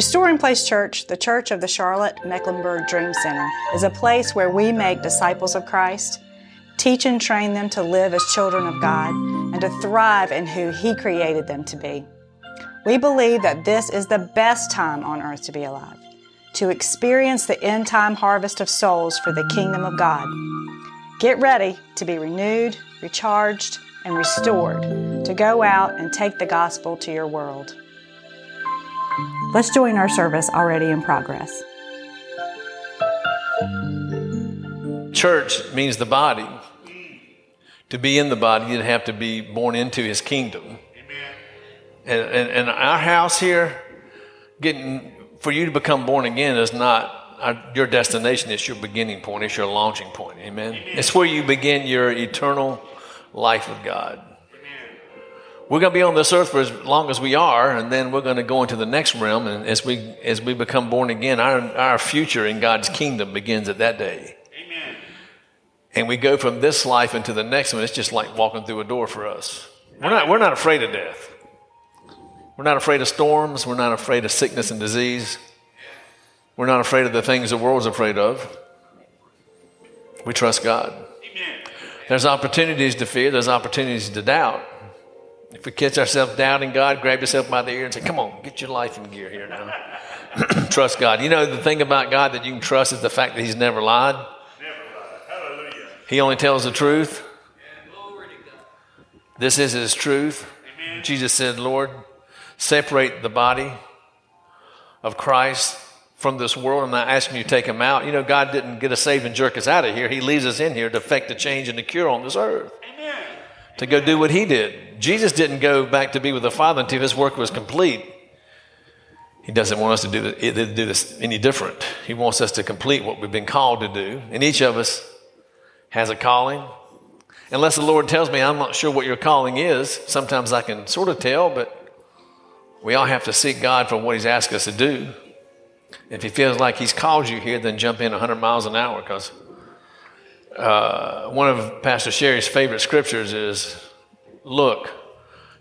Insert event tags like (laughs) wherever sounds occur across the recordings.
Restoring Place Church, the church of the Charlotte Mecklenburg Dream Center, is a place where we make disciples of Christ, teach and train them to live as children of God, and to thrive in who He created them to be. We believe that this is the best time on earth to be alive, to experience the end time harvest of souls for the kingdom of God. Get ready to be renewed, recharged, and restored to go out and take the gospel to your world. Let's join our service already in progress. Church means the body. To be in the body, you'd have to be born into his kingdom. And, and, and our house here, getting for you to become born again is not our, your destination, it's your beginning point, it's your launching point. Amen? Amen. It's where you begin your eternal life with God. We're going to be on this earth for as long as we are, and then we're going to go into the next realm. And as we as we become born again, our our future in God's kingdom begins at that day. Amen. And we go from this life into the next one. It's just like walking through a door for us. We're not we're not afraid of death. We're not afraid of storms. We're not afraid of sickness and disease. We're not afraid of the things the world's afraid of. We trust God. Amen. There's opportunities to fear, there's opportunities to doubt. If we catch ourselves doubting God, grab yourself by the ear and say, Come on, get your life in gear here now. (clears throat) trust God. You know, the thing about God that you can trust is the fact that He's never lied. Never lied. He only tells the truth. This is His truth. Amen. Jesus said, Lord, separate the body of Christ from this world. And I'm not asking you to take him out. You know, God didn't get us saved and jerk us out of here. He leaves us in here to effect the change and the cure on this earth. Amen. To go do what he did. Jesus didn't go back to be with the Father until his work was complete. He doesn't want us to do, this, do this any different. He wants us to complete what we've been called to do. And each of us has a calling. Unless the Lord tells me I'm not sure what your calling is, sometimes I can sort of tell, but we all have to seek God for what He's asked us to do. If He feels like He's called you here, then jump in 100 miles an hour because uh, one of Pastor Sherry's favorite scriptures is Look,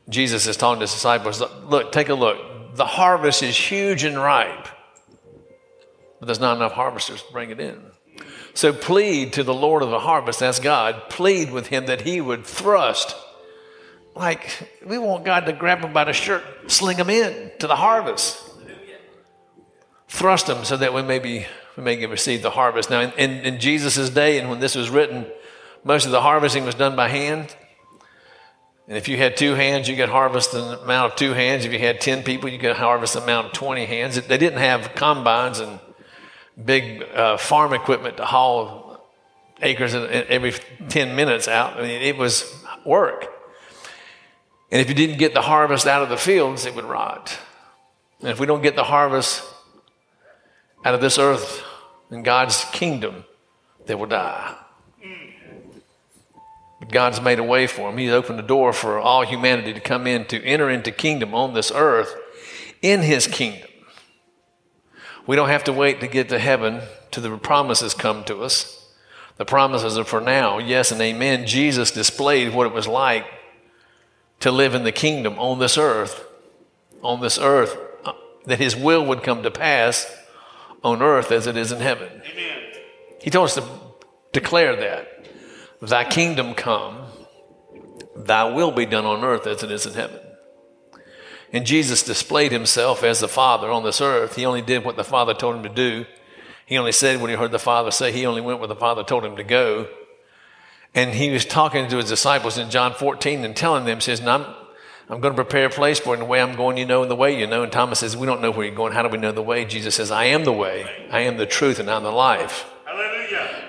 Jesus is talking to his disciples, Look, take a look. The harvest is huge and ripe, but there's not enough harvesters to bring it in. So plead to the Lord of the harvest, that's God, plead with Him that He would thrust like, we want God to grab him by the shirt, sling him in to the harvest, thrust him so that we may, be, we may receive the harvest. Now, in, in, in Jesus' day, and when this was written, most of the harvesting was done by hand. And if you had two hands, you could harvest the amount of two hands. If you had 10 people, you could harvest the amount of 20 hands. They didn't have combines and big uh, farm equipment to haul acres every 10 minutes out. I mean, it was work. And if you didn't get the harvest out of the fields, it would rot. And if we don't get the harvest out of this earth in God's kingdom, they will die. God's made a way for him. He's opened the door for all humanity to come in, to enter into kingdom on this earth in His kingdom. We don't have to wait to get to heaven till the promises come to us. The promises are for now, yes and amen. Jesus displayed what it was like to live in the kingdom on this earth, on this earth, uh, that his will would come to pass on earth as it is in heaven. Amen. He told us to declare that. Thy kingdom come, thy will be done on earth as it is in heaven. And Jesus displayed himself as the Father on this earth. He only did what the Father told him to do. He only said what he heard the Father say. He only went where the Father told him to go. And he was talking to his disciples in John 14 and telling them, says, I'm, I'm going to prepare a place for you. And the way I'm going, you know, and the way you know. And Thomas says, We don't know where you're going. How do we know the way? Jesus says, I am the way. I am the truth and I'm the life.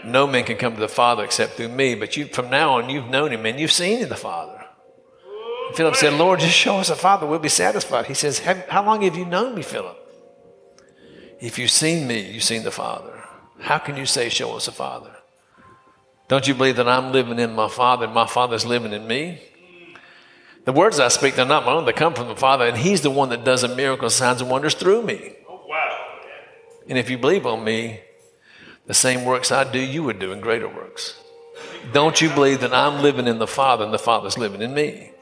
No man can come to the Father except through me. But you, from now on, you've known him and you've seen him the Father. Philip said, Lord, just show us the Father. We'll be satisfied. He says, How long have you known me, Philip? If you've seen me, you've seen the Father. How can you say, Show us the Father? Don't you believe that I'm living in my Father and my Father's living in me? The words I speak, they're not my own, they come from the Father, and He's the one that does the miracles, signs, and wonders through me. Oh, wow. And if you believe on me, the same works I do, you would do, and greater works. Don't you believe that I'm living in the Father and the Father's living in me?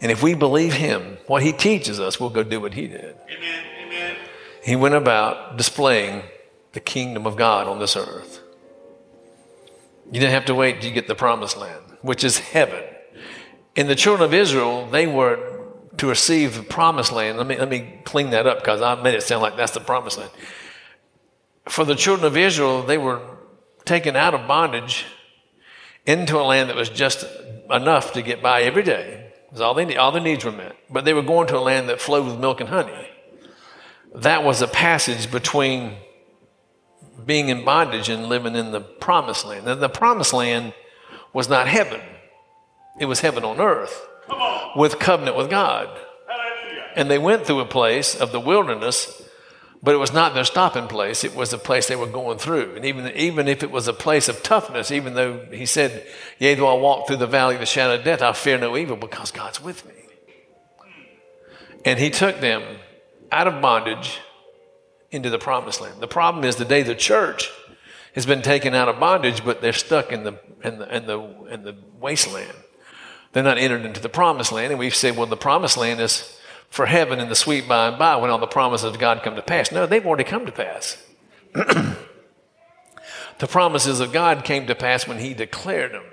And if we believe Him, what He teaches us, we'll go do what He did. Amen. Amen. he went about displaying the kingdom of God on this earth. You didn't have to wait till you get the promised land, which is heaven. In the children of Israel, they were to receive the promised land. Let me, let me clean that up because I made it sound like that's the promised land. For the children of Israel, they were taken out of bondage into a land that was just enough to get by every day. Was all, they, all their needs were met. But they were going to a land that flowed with milk and honey. That was a passage between being in bondage and living in the promised land. And the promised land was not heaven, it was heaven on earth on. with covenant with God. Hallelujah. And they went through a place of the wilderness, but it was not their stopping place. It was a place they were going through. And even, even if it was a place of toughness, even though he said, Yea, though I walk through the valley of the shadow of death, I fear no evil because God's with me. And he took them out of bondage into the promised land. The problem is the day the church has been taken out of bondage, but they're stuck in the, in the, in the, in the wasteland. They're not entered into the promised land. And we've said, well, the promised land is for heaven and the sweet by and by when all the promises of God come to pass. No, they've already come to pass. (clears throat) the promises of God came to pass when He declared them.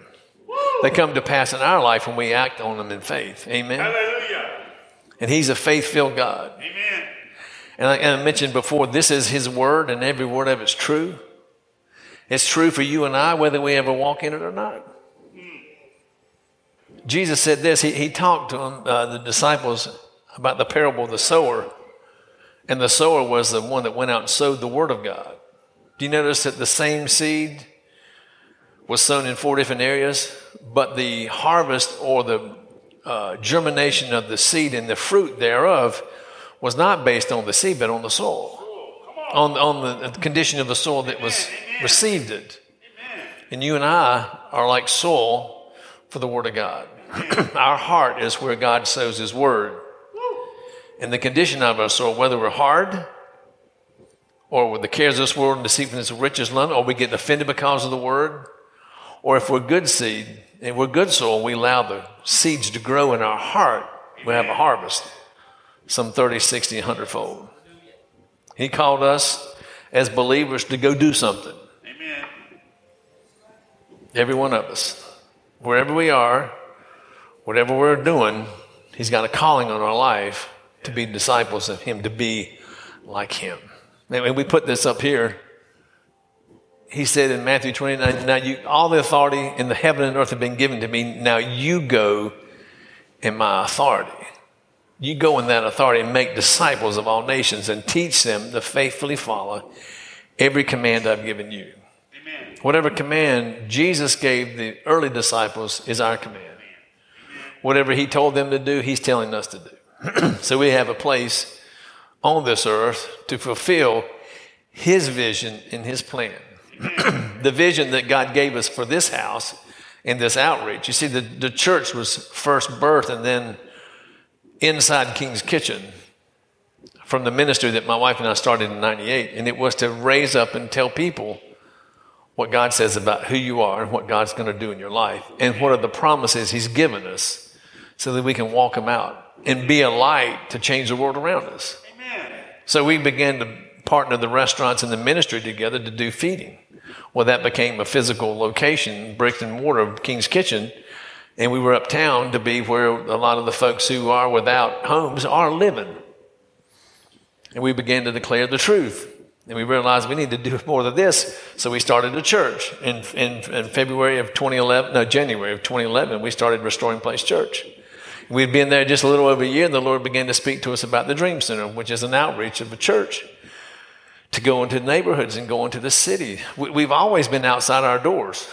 They come to pass in our life when we act on them in faith. Amen. Hallelujah. And He's a faith filled God. Amen. And I, and I mentioned before, this is His word, and every word of it's true. It's true for you and I, whether we ever walk in it or not. Jesus said this. He, he talked to them, uh, the disciples about the parable of the sower. And the sower was the one that went out and sowed the word of God. Do you notice that the same seed was sown in four different areas, but the harvest or the uh, germination of the seed and the fruit thereof was not based on the seed, but on the soil, on, on the condition of the soil that was received it. And you and I are like soil for the Word of God. (clears throat) our heart is where God sows His Word. And the condition of our soul, whether we're hard or with the cares of this world and deceitfulness of riches, or we get offended because of the Word, or if we're good seed and we're good soil, we allow the seeds to grow in our heart, we have a harvest some 30, 60, 100 fold. He called us as believers to go do something. Amen. Every one of us. Wherever we are, whatever we're doing, He's got a calling on our life to be disciples of Him, to be like Him. And we put this up here. He said in Matthew 29, Now you, all the authority in the heaven and earth have been given to me. Now you go in my authority. You go in that authority and make disciples of all nations and teach them to faithfully follow every command I've given you. Amen. Whatever command Jesus gave the early disciples is our command. Whatever he told them to do, he's telling us to do. (clears throat) so we have a place on this earth to fulfill his vision and his plan. (clears throat) the vision that God gave us for this house and this outreach. You see, the, the church was first birthed and then inside King's Kitchen from the ministry that my wife and I started in 98. And it was to raise up and tell people what God says about who you are and what God's going to do in your life and what are the promises He's given us so that we can walk them out and be a light to change the world around us. Amen. So we began to partner the restaurants and the ministry together to do feeding. Well, that became a physical location, bricks and mortar, King's Kitchen and we were uptown to be where a lot of the folks who are without homes are living. And we began to declare the truth. And we realized we need to do (laughs) more than this. So we started a church. In, in, in February of 2011, no, January of 2011, we started Restoring Place Church. We'd been there just a little over a year, and the Lord began to speak to us about the Dream Center, which is an outreach of a church to go into neighborhoods and go into the city. We, have always been outside our doors.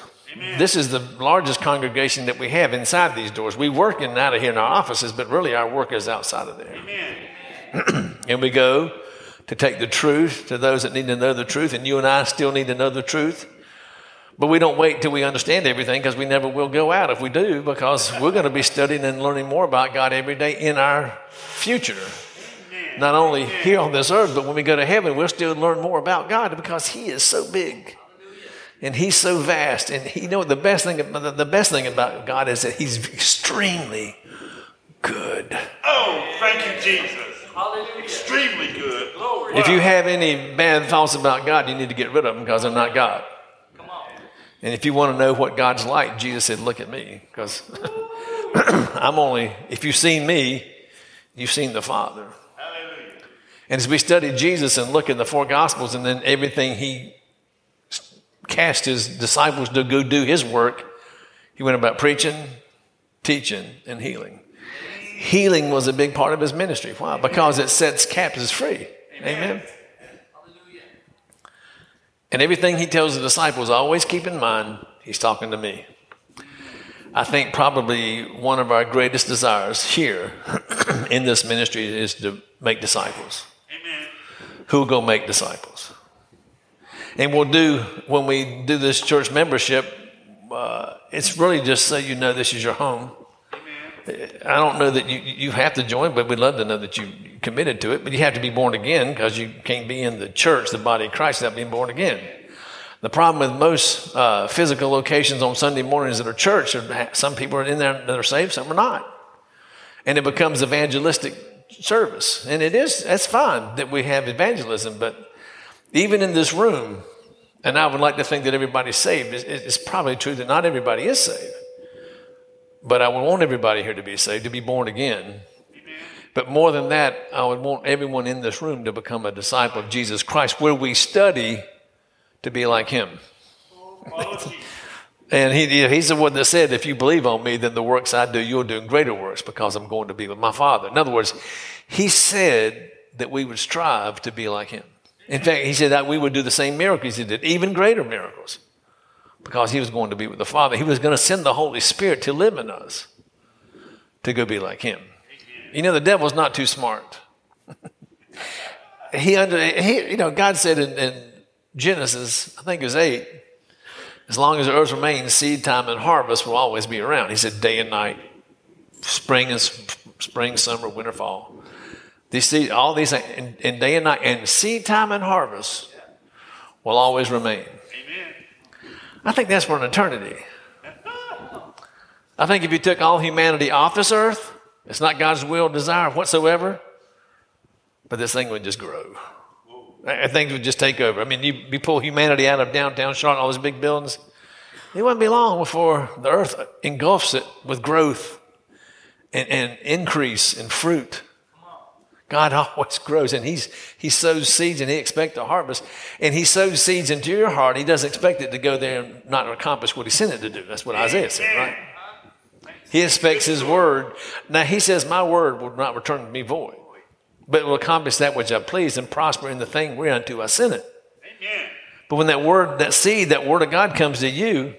This is the largest congregation that we have inside these doors. We work in and out of here in our offices, but really our work is outside of there. (clears throat) and we go to take the truth to those that need to know the truth, and you and I still need to know the truth. But we don't wait till we understand everything because we never will go out if we do, because we're going to be studying and learning more about God every day in our future. Not only here on this earth, but when we go to heaven, we'll still learn more about God because He is so big and he's so vast. And he, you know the best thing the best thing about God is that he's extremely good. Oh, thank you, Jesus. Hallelujah. Extremely good. Glory. If you have any bad thoughts about God, you need to get rid of them because they're not God. And if you want to know what God's like, Jesus said, Look at me, because (clears throat) I'm only, if you've seen me, you've seen the Father. Hallelujah. And as we study Jesus and look in the four Gospels and then everything he cast his disciples to go do his work, he went about preaching, teaching, and healing. Healing was a big part of his ministry. Why? Because it sets captives free. Amen. And everything he tells the disciples, always keep in mind, he's talking to me. I think probably one of our greatest desires here (clears throat) in this ministry is to make disciples. Amen. Who will go make disciples? And we'll do, when we do this church membership, uh, it's really just so you know this is your home. I don't know that you, you have to join, but we'd love to know that you committed to it. But you have to be born again because you can't be in the church, the body of Christ, without being born again. The problem with most uh, physical locations on Sunday mornings that are church, some people are in there that are saved, some are not. And it becomes evangelistic service. And it is, that's fine that we have evangelism, but even in this room, and I would like to think that everybody's saved, it's, it's probably true that not everybody is saved. But I would want everybody here to be saved, to be born again. But more than that, I would want everyone in this room to become a disciple of Jesus Christ, where we study to be like him. and he, he's the one that said, If you believe on me, then the works I do, you'll do greater works because I'm going to be with my Father. In other words, he said that we would strive to be like him. In fact, he said that we would do the same miracles he did, even greater miracles because he was going to be with the Father. He was going to send the Holy Spirit to live in us to go be like him. You know, the devil's not too smart. (laughs) he, under, he, you know, God said in, in Genesis, I think it was 8, as long as the earth remains, seed time and harvest will always be around. He said day and night, spring and spring, summer, winter, fall. These seed, all these in, in day and night, and seed time and harvest will always remain. I think that's for an eternity. I think if you took all humanity off this earth, it's not God's will, desire whatsoever, but this thing would just grow. And things would just take over. I mean, you, you pull humanity out of downtown Charlotte, all those big buildings, it wouldn't be long before the earth engulfs it with growth and, and increase and fruit. God (laughs) always grows and he's, he sows seeds and he expects a harvest. And he sows seeds into your heart. He doesn't expect it to go there and not accomplish what he sent it to do. That's what Isaiah said, right? He expects his word. Now he says, My word will not return to me void, but will accomplish that which I please and prosper in the thing whereunto I sent it. Amen. But when that word, that seed, that word of God comes to you,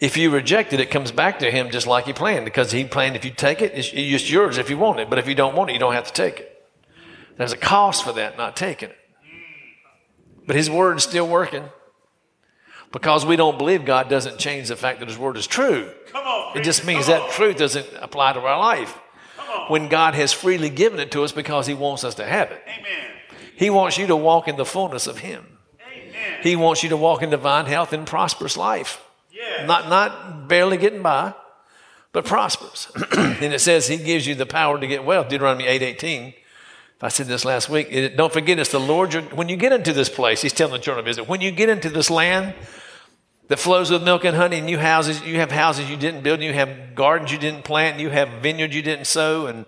if you reject it, it comes back to him just like he planned, because he planned if you take it, it's, it's yours if you want it. But if you don't want it, you don't have to take it. There's a cost for that, not taking it. But His Word is still working. Because we don't believe God doesn't change the fact that His Word is true. On, it just means that truth doesn't apply to our life. When God has freely given it to us because He wants us to have it. Amen. He wants you to walk in the fullness of Him. Amen. He wants you to walk in divine health and prosperous life. Yes. Not, not barely getting by, but prosperous. (clears throat) and it says He gives you the power to get wealth. Deuteronomy 8 18. I said this last week. It, don't forget, it's the Lord. when you get into this place, He's telling the children of Israel, when you get into this land that flows with milk and honey, and you houses, you have houses you didn't build, and you have gardens you didn't plant, and you have vineyards you didn't sow, and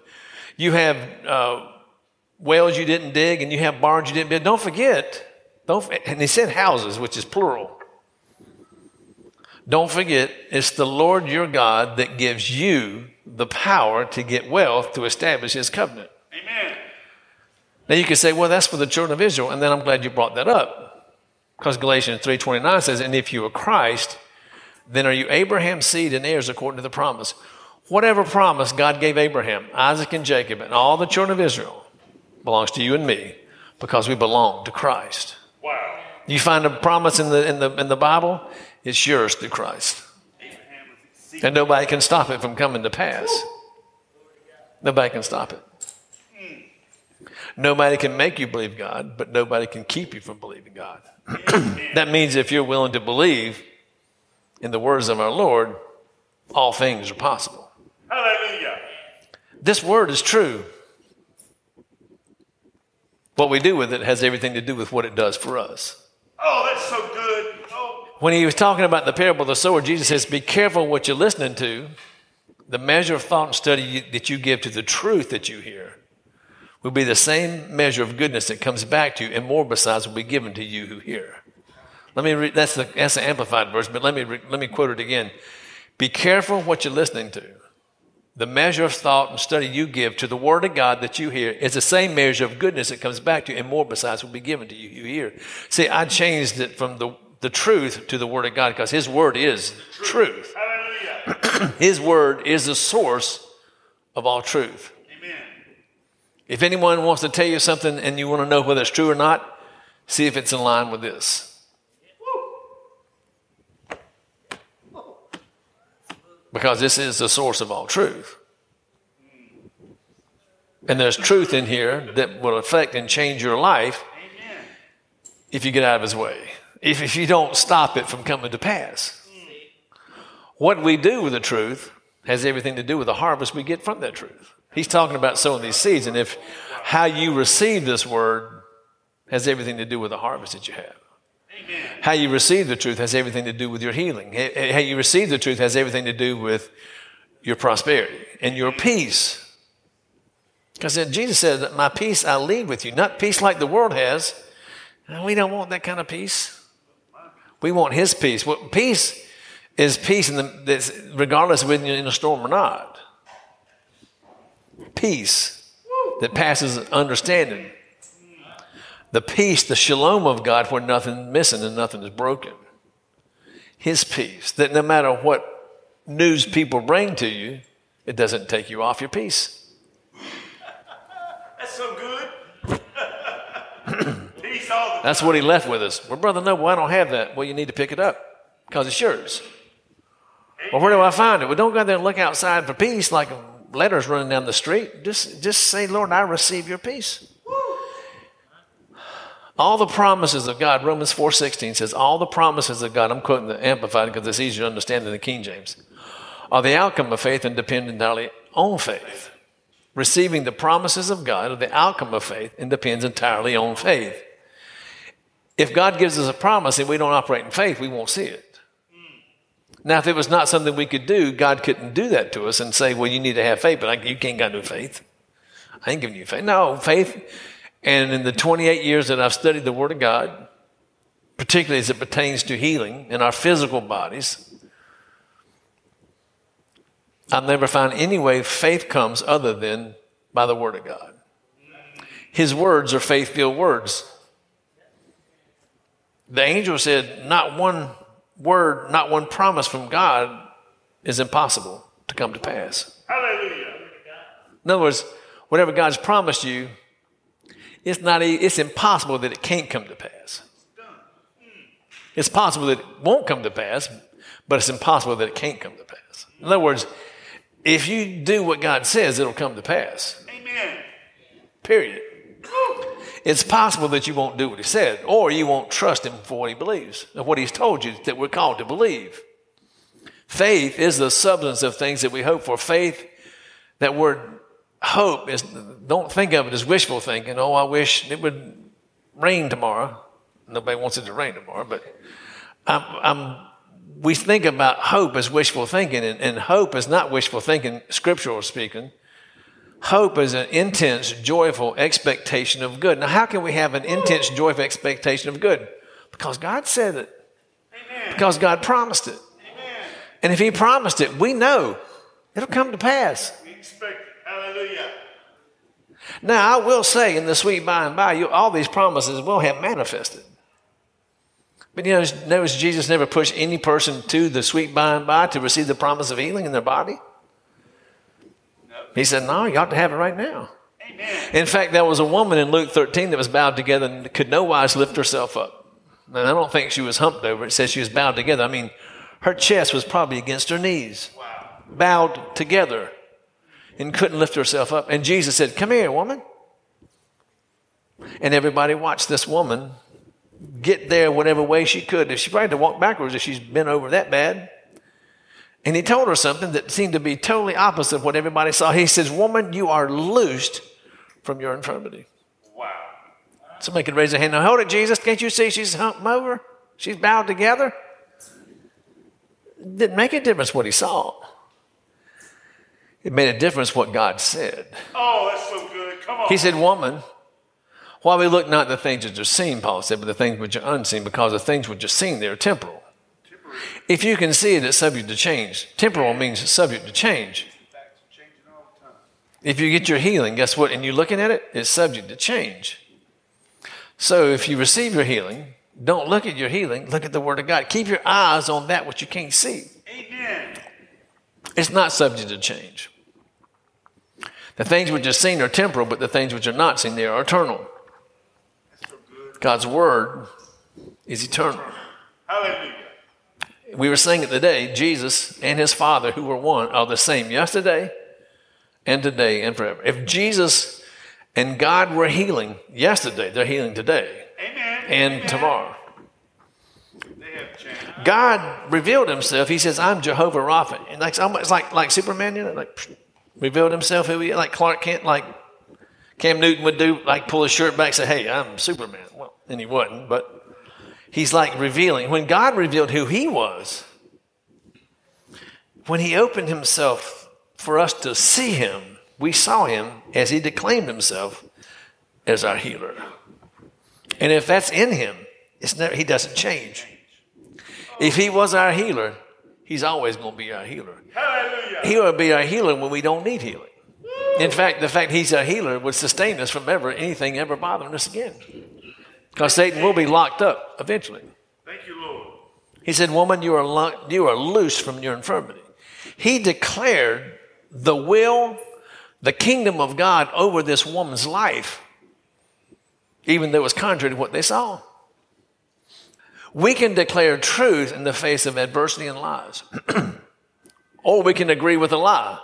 you have uh, wells you didn't dig, and you have barns you didn't build. Don't forget. Don't. And He said houses, which is plural. Don't forget, it's the Lord your God that gives you the power to get wealth to establish His covenant. Amen. Now you could say, well, that's for the children of Israel, and then I'm glad you brought that up. Because Galatians 3.29 says, and if you are Christ, then are you Abraham's seed and heirs according to the promise. Whatever promise God gave Abraham, Isaac, and Jacob, and all the children of Israel belongs to you and me because we belong to Christ. Wow. You find a promise in the, in the, in the Bible, it's yours through Christ. And nobody can stop it from coming to pass. Nobody can stop it. Nobody can make you believe God, but nobody can keep you from believing God. (clears throat) that means if you're willing to believe in the words of our Lord, all things are possible. Hallelujah. This word is true. What we do with it has everything to do with what it does for us. Oh, that's so good. Oh, When he was talking about the parable of the sower, Jesus says, Be careful what you're listening to. The measure of thought and study that you give to the truth that you hear will be the same measure of goodness that comes back to you, and more besides will be given to you who hear. Let me read, that's the, that's the amplified verse, but let me, re, let me quote it again. Be careful what you're listening to. The measure of thought and study you give to the word of God that you hear is the same measure of goodness that comes back to you, and more besides will be given to you you hear. See, I changed it from the, the truth to the word of God because his word is truth. hallelujah. (clears throat) His word is the source of all truth. If anyone wants to tell you something and you want to know whether it's true or not, see if it's in line with this. Because this is the source of all truth. And there's truth in here that will affect and change your life Amen. if you get out of his way, if, if you don't stop it from coming to pass. What we do with the truth has everything to do with the harvest we get from that truth. He's talking about sowing these seeds, and if how you receive this word has everything to do with the harvest that you have. Amen. How you receive the truth has everything to do with your healing. How you receive the truth has everything to do with your prosperity and your peace. Because Jesus said that my peace I leave with you, not peace like the world has. And we don't want that kind of peace. We want His peace. Well, peace is peace in the, regardless of whether you're in a storm or not. Peace that passes understanding. The peace, the shalom of God, where nothing's missing and nothing is broken. His peace, that no matter what news people bring to you, it doesn't take you off your peace. That's so good. (laughs) Peace all the time. That's what he left with us. Well, Brother Noble, I don't have that. Well, you need to pick it up because it's yours. Well, where do I find it? Well, don't go out there and look outside for peace like letters running down the street. Just, just say, Lord, I receive your peace. All the promises of God, Romans 4.16 says, all the promises of God, I'm quoting the Amplified because it's easier to understand than the King James, are the outcome of faith and depend entirely on faith. Receiving the promises of God are the outcome of faith and depends entirely on faith. If God gives us a promise and we don't operate in faith, we won't see it. Now, if it was not something we could do, God couldn't do that to us and say, well, you need to have faith, but I, you can't got no faith. I ain't giving you faith. No, faith. And in the 28 years that I've studied the Word of God, particularly as it pertains to healing in our physical bodies, I've never found any way faith comes other than by the Word of God. His words are faith filled words. The angel said, Not one word, not one promise from God is impossible to come to pass. Hallelujah. In other words, whatever God's promised you, it's not e- it's impossible that it can't come to pass. It's possible that it won't come to pass, but it's impossible that it can't come to pass. In other words, if you do what God says, it'll come to pass. Amen. Period. It's possible that you won't do what he said, or you won't trust him for what he believes, and what he's told you that we're called to believe. Faith is the substance of things that we hope for. Faith, that word hope is don't think of it as wishful thinking. Oh, I wish it would rain tomorrow. Nobody wants it to rain tomorrow, but I'm, I'm, we think about hope as wishful thinking, and, and hope is not wishful thinking, scriptural speaking. Hope is an intense, joyful expectation of good. Now, how can we have an intense, joyful expectation of good? Because God said it. Because God promised it. And if He promised it, we know it'll come to pass. We expect. Hallelujah. Now, I will say, in the sweet by and by, you, all these promises will have manifested. But you know, notice Jesus never pushed any person to the sweet by and by to receive the promise of healing in their body. He said, No, you ought to have it right now. Amen. In fact, there was a woman in Luke 13 that was bowed together and could no wise lift herself up. And I don't think she was humped over. It says she was bowed together. I mean, her chest was probably against her knees, Wow. bowed together, and couldn't lift herself up. And Jesus said, Come here, woman. And everybody watched this woman get there whatever way she could. If she probably had to walk backwards if she's been over that bad. And he told her something that seemed to be totally opposite of what everybody saw. He says, Woman, you are loosed from your infirmity. Wow. Somebody could raise their hand. Now hold it, Jesus. Can't you see she's humped over? She's bowed together. It didn't make a difference what he saw. It made a difference what God said. Oh, that's so good. Come on. He said, Woman, why we look not at the things which are seen, Paul said, but the things which are unseen, because the things which are seen, they are temporal. If you can see it, it's subject to change. Temporal means it's subject to change. If you get your healing, guess what? And you're looking at it, it's subject to change. So if you receive your healing, don't look at your healing, look at the Word of God. Keep your eyes on that which you can't see. Amen. It's not subject to change. The things which are seen are temporal, but the things which are not seen, they are eternal. God's Word is eternal. Hallelujah. We were saying it today Jesus and his Father, who were one, are the same yesterday and today and forever. If Jesus and God were healing yesterday, they're healing today Amen. and tomorrow. Have changed. God revealed himself. He says, I'm Jehovah Rapha. And like, it's like, like Superman, you know, like psh, revealed himself who he like Clark Kent, like Cam Newton would do, like pull his shirt back and say, Hey, I'm Superman. Well, and he wasn't, but he's like revealing. When God revealed who he was, when he opened himself for us to see him, we saw him as he declaimed himself as our healer. And if that's in him, it's never, he doesn't change. If he was our healer, he's always going to be our healer. Hallelujah. He will be our healer when we don't need healing. In fact, the fact he's our healer would sustain us from ever anything ever bothering us again. Because Satan will be locked up eventually. Thank you, Lord. He said, Woman, you are, you are loose from your infirmity. He declared the will, the kingdom of God over this woman's life, even though it was contrary to what they saw. We can declare truth in the face of adversity and lies, (clears throat) or we can agree with a lie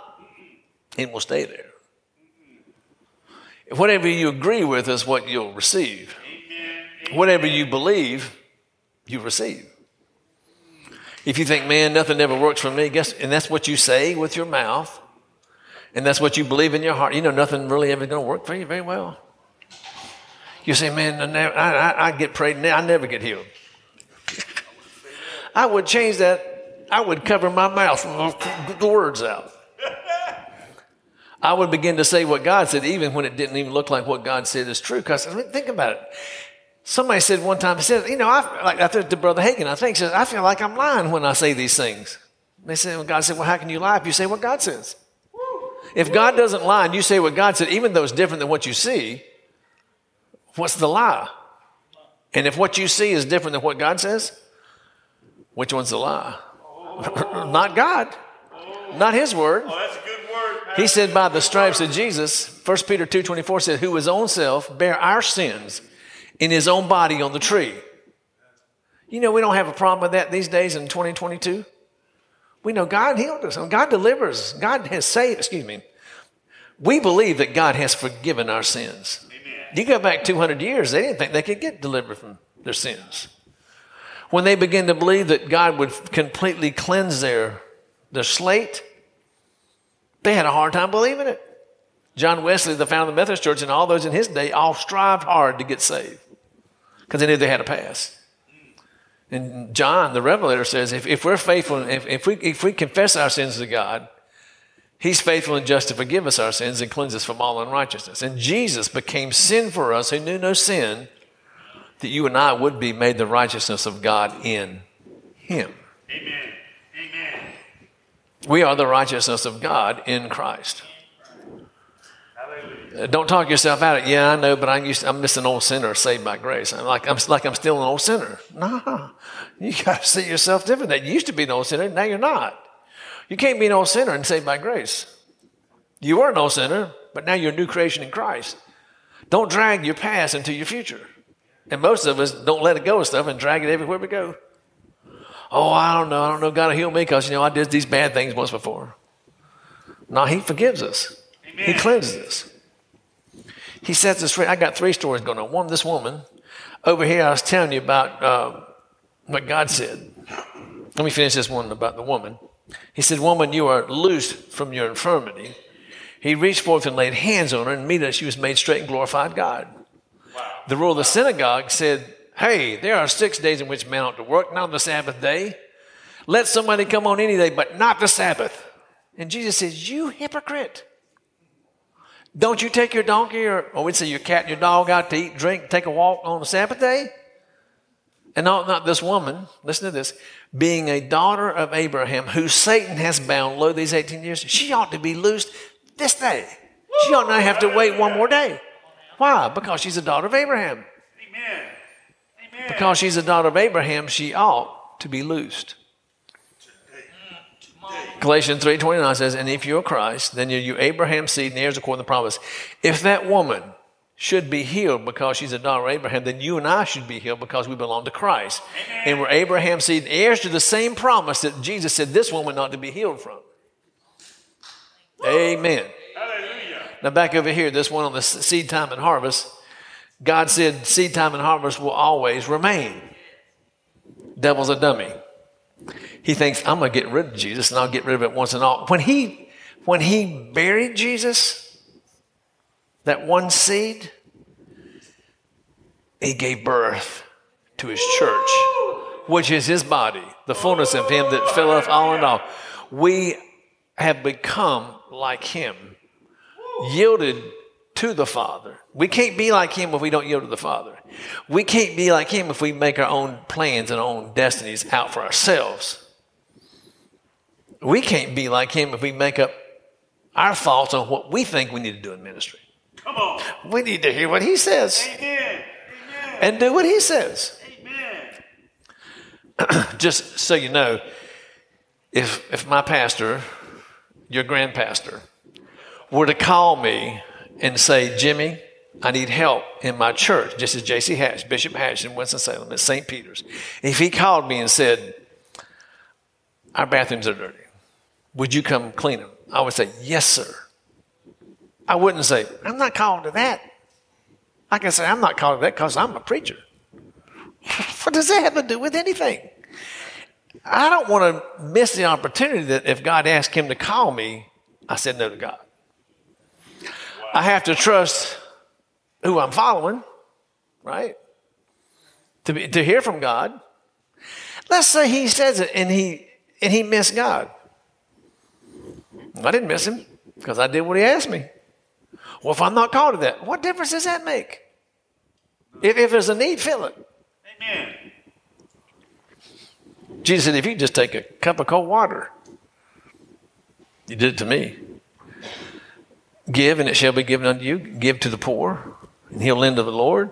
and we'll stay there. Whatever you agree with is what you'll receive. Whatever you believe, you receive. If you think, man, nothing ever works for me, guess, and that's what you say with your mouth, and that's what you believe in your heart, you know nothing really ever going to work for you very well. You say, man, I, never, I, I, get prayed, I never get healed. I would change that. I would cover my mouth the words out. I would begin to say what God said, even when it didn't even look like what God said is true. Because I mean, think about it. Somebody said one time, he said, you know, I, like I said to Brother Hagin, I think, said, I feel like I'm lying when I say these things. They said, well, God said, well, how can you lie if you say what God says? If God doesn't lie and you say what God said, even though it's different than what you see, what's the lie? And if what you see is different than what God says, which one's the lie? (clears throat) Not God, not His word. Oh, that's a good word. He said, by the stripes of Jesus, 1 Peter 2.24 said, who his own self bare our sins in his own body on the tree. You know, we don't have a problem with that these days in 2022. We know God healed us. and God delivers. God has saved, excuse me. We believe that God has forgiven our sins. You go back 200 years, they didn't think they could get delivered from their sins. When they began to believe that God would completely cleanse their, their slate, they had a hard time believing it. John Wesley, the founder of the Methodist Church, and all those in his day all strived hard to get saved because they knew they had a pass. And John, the Revelator, says if, if we're faithful, if, if, we, if we confess our sins to God, He's faithful and just to forgive us our sins and cleanse us from all unrighteousness. And Jesus became sin for us who knew no sin, that you and I would be made the righteousness of God in Him. Amen. Amen. We are the righteousness of God in Christ. Don't talk yourself out of it. Yeah, I know, but I'm, used I'm just an old sinner saved by grace. I'm like, I'm like I'm still an old sinner. Nah, you got to see yourself different. That you used to be an old sinner, now you're not. You can't be an old sinner and saved by grace. You were an old sinner, but now you're a new creation in Christ. Don't drag your past into your future. And most of us don't let it go of stuff and drag it everywhere we go. Oh, I don't know. I don't know. God will heal me because, you know, I did these bad things once before. No, He forgives us. He cleanses us. He sets us free. I got three stories going on. One, this woman. Over here, I was telling you about uh, what God said. Let me finish this one about the woman. He said, Woman, you are loosed from your infirmity. He reached forth and laid hands on her, and immediately she was made straight and glorified God. The rule of the synagogue said, Hey, there are six days in which men ought to work, not on the Sabbath day. Let somebody come on any day, but not the Sabbath. And Jesus says, You hypocrite. Don't you take your donkey or, oh, or we'd say your cat and your dog out to eat, drink, take a walk on the Sabbath day? And not, not this woman, listen to this, being a daughter of Abraham, who Satan has bound lo these 18 years, she ought to be loosed this day. She ought not have to wait one more day. Why? Because she's a daughter of Abraham. Amen. Amen. Because she's a daughter of Abraham, she ought to be loosed. Galatians 3.29 says, And if you're Christ, then you're you Abraham's seed and heirs according to the promise. If that woman should be healed because she's a daughter of Abraham, then you and I should be healed because we belong to Christ. And we're Abraham's seed and heirs to the same promise that Jesus said this woman ought to be healed from. Amen. Hallelujah. Now, back over here, this one on the seed time and harvest, God said seed time and harvest will always remain. Devil's a dummy. He thinks, I'm going to get rid of Jesus and I'll get rid of it once and all. When he, when he buried Jesus, that one seed, he gave birth to his church, which is his body, the fullness of him that filleth all in all. We have become like him, yielded to the Father. We can't be like him if we don't yield to the Father. We can't be like him if we make our own plans and our own destinies out for ourselves. We can't be like him if we make up our thoughts on what we think we need to do in ministry. Come on. We need to hear what he says Amen. Amen. and do what he says. Amen. (clears throat) Just so you know, if, if my pastor, your grand pastor, were to call me and say, Jimmy, I need help in my church, just as J.C. Hatch, Bishop Hatch in Winston-Salem at St. Peter's. If he called me and said, our bathrooms are dirty. Would you come clean them? I would say, yes, sir. I wouldn't say, I'm not called to that. I can say, I'm not called to that because I'm a preacher. (laughs) What does that have to do with anything? I don't want to miss the opportunity that if God asked him to call me, I said no to God. I have to trust who I'm following, right? To, be, to hear from God. Let's say he says it and he and he missed God. I didn't miss him because I did what he asked me. Well, if I'm not called to that, what difference does that make? If, if there's a need, fill it. Amen. Jesus said, if you just take a cup of cold water, you did it to me. Give, and it shall be given unto you. Give to the poor, and he'll lend to the Lord.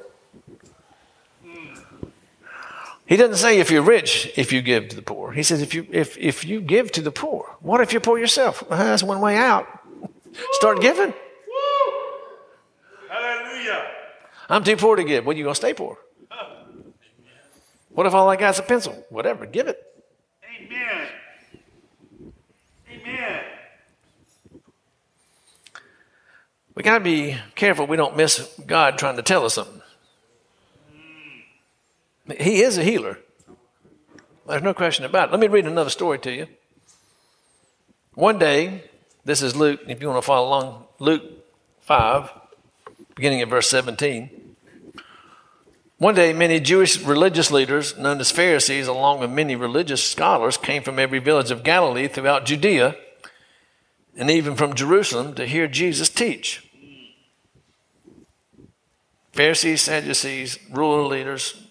He doesn't say if you're rich, if you give to the poor. He says if you if if you give to the poor. What if you're poor yourself? Well, that's one way out. Start giving. Woo. Hallelujah. I'm too poor to give. Well, you gonna stay poor. What if all I got is a pencil? Whatever, give it. Amen. Amen. We got to be careful we don't miss God trying to tell us something. He is a healer. There's no question about it. Let me read another story to you. One day, this is Luke, if you want to follow along, Luke 5, beginning at verse 17. One day, many Jewish religious leaders, known as Pharisees, along with many religious scholars, came from every village of Galilee throughout Judea and even from Jerusalem to hear Jesus teach. Pharisees, Sadducees, ruler leaders,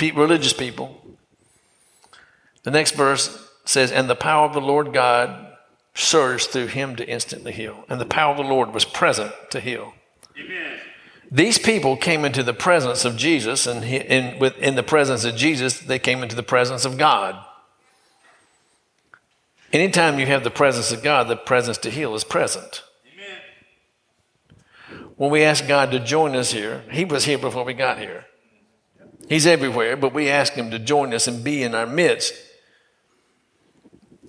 religious people. The next verse says, And the power of the Lord God surged through him to instantly heal. And the power of the Lord was present to heal. Amen. These people came into the presence of Jesus, and in, with, in the presence of Jesus, they came into the presence of God. Anytime you have the presence of God, the presence to heal is present. Amen. When we ask God to join us here, He was here before we got here. He's everywhere, but we ask Him to join us and be in our midst.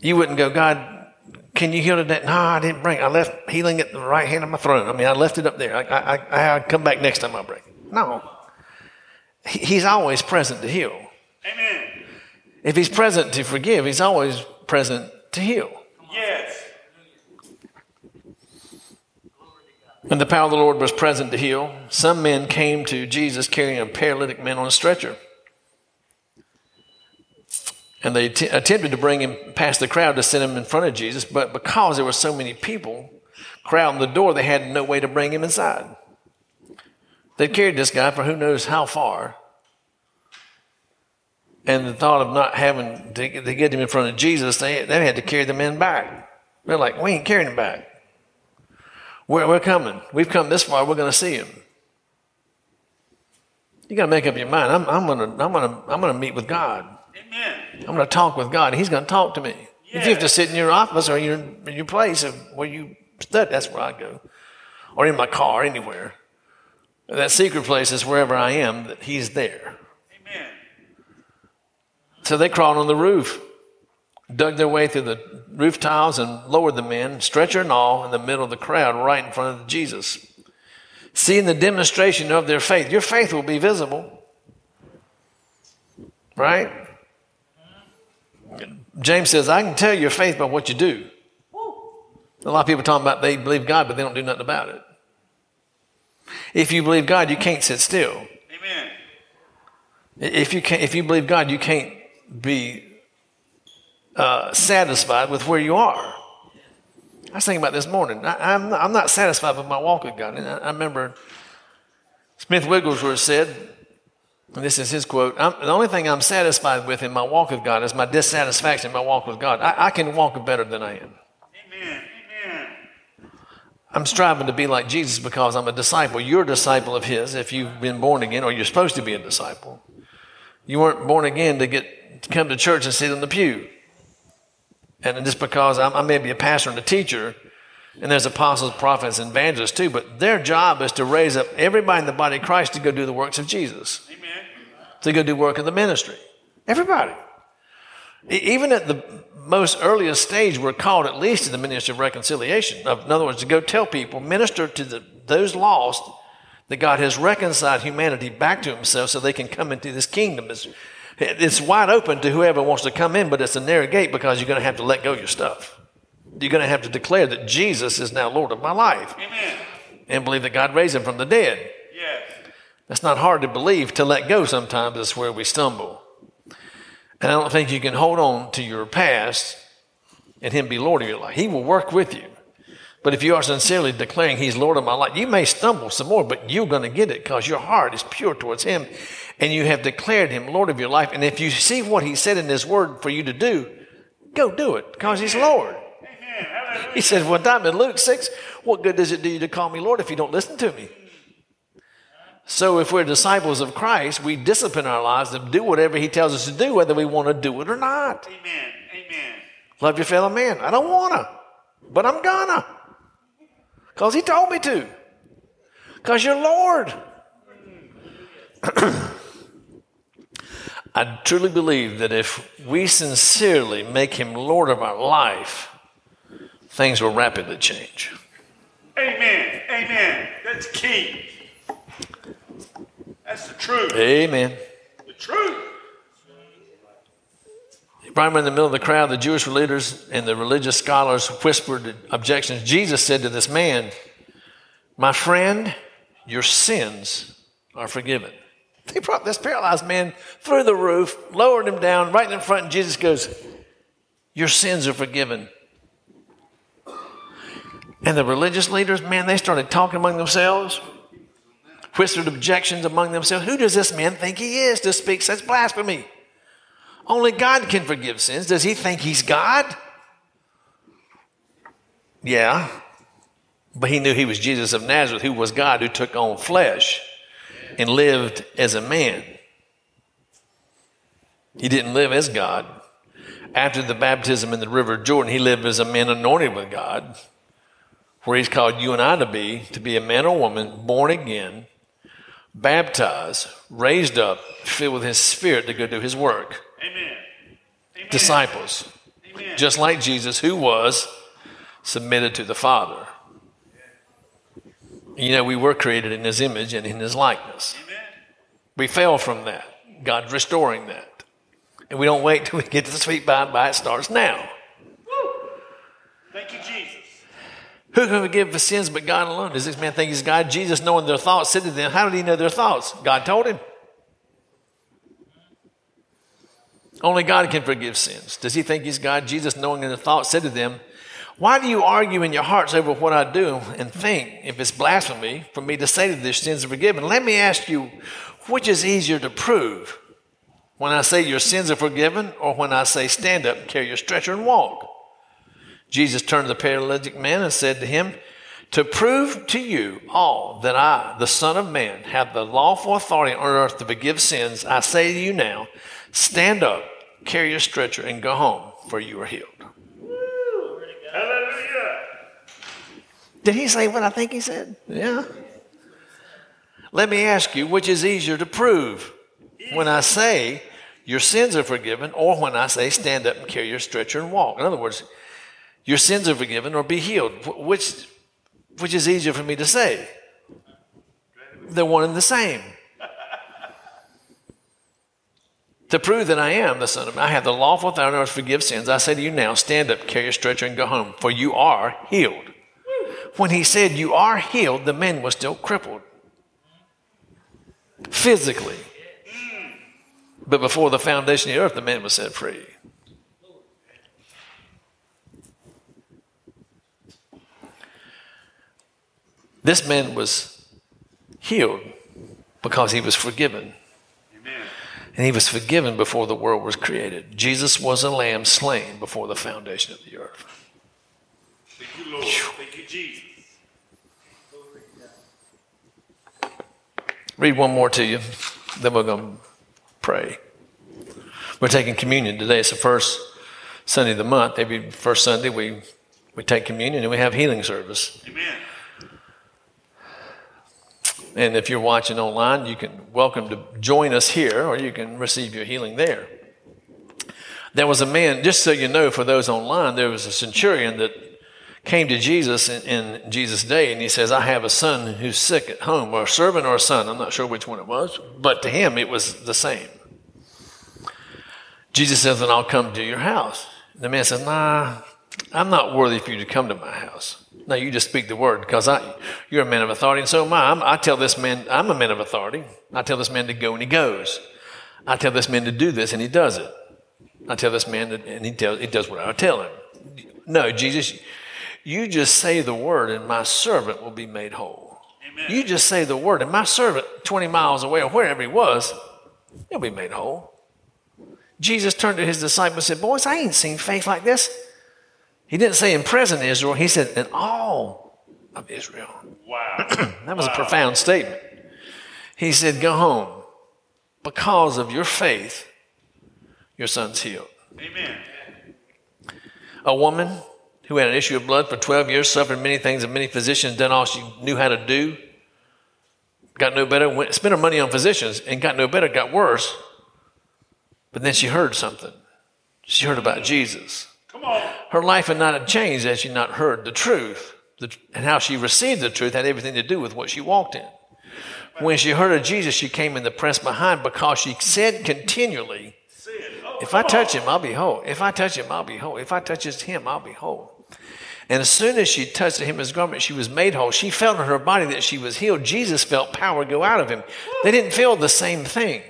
You wouldn't go, God, can you heal today? No, I didn't bring. it. I left healing at the right hand of my throne. I mean, I left it up there. I, I, I, come back next time I bring it. No, He's always present to heal. Amen. If He's present to forgive, He's always present to heal. Yes. When the power of the Lord was present to heal, some men came to Jesus carrying a paralytic man on a stretcher. And they t- attempted to bring him past the crowd to send him in front of Jesus, but because there were so many people crowding the door, they had no way to bring him inside. They carried this guy for who knows how far. And the thought of not having to, to get him in front of Jesus, they, they had to carry the man back. They're like, we ain't carrying him back. We're, we're coming. We've come this far. We're going to see him. You got to make up your mind. I'm, I'm going to I'm gonna, I'm gonna meet with God. Amen. I'm going to talk with God. He's going to talk to me. If you have to sit in your office or your, in your place where you study, that's where I go. Or in my car, anywhere. That secret place is wherever I am, that He's there. Amen. So they crawled on the roof, dug their way through the roof tiles, and lowered the men, stretcher and all, in the middle of the crowd, right in front of Jesus. Seeing the demonstration of their faith, your faith will be visible. Right? James says, I can tell your faith by what you do. A lot of people talking about they believe God, but they don't do nothing about it. If you believe God, you can't sit still. Amen. If you can't, if you believe God, you can't be uh, satisfied with where you are. I was thinking about this morning. I, am not, I'm not satisfied with my walk with God. And I, I remember Smith Wigglesworth said, and this is his quote The only thing I'm satisfied with in my walk with God is my dissatisfaction in my walk with God. I, I can walk better than I am. Amen. Amen. I'm striving to be like Jesus because I'm a disciple. You're a disciple of His if you've been born again, or you're supposed to be a disciple. You weren't born again to get to come to church and sit in the pew. And just because I'm, I may be a pastor and a teacher, and there's apostles, prophets, and evangelists too, but their job is to raise up everybody in the body of Christ to go do the works of Jesus, Amen. to go do work of the ministry. Everybody. Even at the most earliest stage, we're called at least to the ministry of reconciliation. Of- In other words, to go tell people, minister to the, those lost that God has reconciled humanity back to Himself so they can come into this kingdom. It's wide open to whoever wants to come in, but it's a narrow gate because you're going to have to let go of your stuff. You're going to have to declare that Jesus is now Lord of my life Amen. and believe that God raised Him from the dead. Yes. That's not hard to believe. To let go sometimes is where we stumble. And I don't think you can hold on to your past and Him be Lord of your life. He will work with you. But if you are sincerely declaring He's Lord of my life, you may stumble some more, but you're going to get it because your heart is pure towards Him and you have declared Him Lord of your life. And if you see what He said in His Word for you to do, go do it because He's Lord. Amen. He said one time in Luke 6, What good does it do you to call me Lord if you don't listen to me? So, if we're disciples of Christ, we discipline our lives to do whatever He tells us to do, whether we want to do it or not. Amen. Amen. Love your fellow man. I don't want to, but I'm gonna. Because He told me to. Because you're Lord. (clears throat) I truly believe that if we sincerely make Him Lord of our life, things will rapidly change. Amen. Amen. That's key. That's the truth. Amen. The truth. Right in the middle of the crowd, the Jewish leaders and the religious scholars whispered objections. Jesus said to this man, My friend, your sins are forgiven. They brought this paralyzed man through the roof, lowered him down right in front, and Jesus goes, Your sins are forgiven. And the religious leaders, man, they started talking among themselves, whispered objections among themselves. Who does this man think he is to speak such blasphemy? Only God can forgive sins. Does he think he's God? Yeah. But he knew he was Jesus of Nazareth, who was God, who took on flesh and lived as a man. He didn't live as God. After the baptism in the river Jordan, he lived as a man anointed with God, where he's called you and I to be, to be a man or woman born again, baptized, raised up, filled with his spirit to go do his work. Amen. Amen. Disciples, Amen. just like Jesus, who was submitted to the Father. You know, we were created in his image and in his likeness. Amen. We fell from that. God's restoring that. And we don't wait till we get to the sweet by and by. It starts now. Woo. Thank you, Jesus. Who can forgive the sins but God alone? Does this man think he's God? Jesus, knowing their thoughts, said to them, How did he know their thoughts? God told him. Only God can forgive sins. Does he think he's God? Jesus, knowing their thoughts, said to them, Why do you argue in your hearts over what I do and think, if it's blasphemy for me to say that their sins are forgiven? Let me ask you, which is easier to prove? When I say your sins are forgiven, or when I say stand up, carry your stretcher, and walk? Jesus turned to the paralytic man and said to him, To prove to you all that I, the Son of Man, have the lawful authority on earth to forgive sins, I say to you now, stand up, carry your stretcher, and go home, for you are healed. Hallelujah. Did he say what I think he said? Yeah. Let me ask you, which is easier to prove? When I say your sins are forgiven, or when I say stand up and carry your stretcher and walk? In other words, your sins are forgiven or be healed. Which, which is easier for me to say? They're one and the same. to prove that I am the Son of Man, I have the lawful authority to forgive sins. I say to you now, stand up, carry your stretcher, and go home, for you are healed. When he said, You are healed, the man was still crippled physically. But before the foundation of the earth, the man was set free. This man was healed because he was forgiven. Amen. And he was forgiven before the world was created. Jesus was a lamb slain before the foundation of the earth. You, Lord. Thank you, Jesus. Read one more to you, then we're going to pray. We're taking communion today. It's the first Sunday of the month. Every first Sunday, we, we take communion and we have healing service. Amen. And if you're watching online, you can welcome to join us here or you can receive your healing there. There was a man, just so you know, for those online, there was a centurion that came to Jesus in, in Jesus' day and he says, I have a son who's sick at home, or a servant or a son. I'm not sure which one it was, but to him it was the same. Jesus says, Then I'll come to your house. The man says, Nah, I'm not worthy for you to come to my house. Now you just speak the word because I, you're a man of authority, and so am I. I'm, I tell this man, I'm a man of authority. I tell this man to go, and he goes. I tell this man to do this, and he does it. I tell this man, that, and he, tells, he does what I tell him. No, Jesus, you just say the word, and my servant will be made whole. Amen. You just say the word, and my servant, 20 miles away or wherever he was, he'll be made whole. Jesus turned to his disciples and said, Boys, I ain't seen faith like this. He didn't say in present Israel, he said in all of Israel. Wow. (clears throat) That was a profound statement. He said, Go home. Because of your faith, your son's healed. Amen. A woman who had an issue of blood for 12 years, suffered many things, and many physicians done all she knew how to do, got no better, went, spent her money on physicians and got no better, got worse. But then she heard something. She heard about Jesus. Come on. Her life had not changed had she not heard the truth. The, and how she received the truth had everything to do with what she walked in. When she heard of Jesus, she came in the press behind because she said continually. Oh, If I touch him, I'll be whole. If I touch him, I'll be whole. If I touch him, I'll be whole. And as soon as she touched him his garment, she was made whole. She felt in her body that she was healed. Jesus felt power go out of him. They didn't feel the same thing.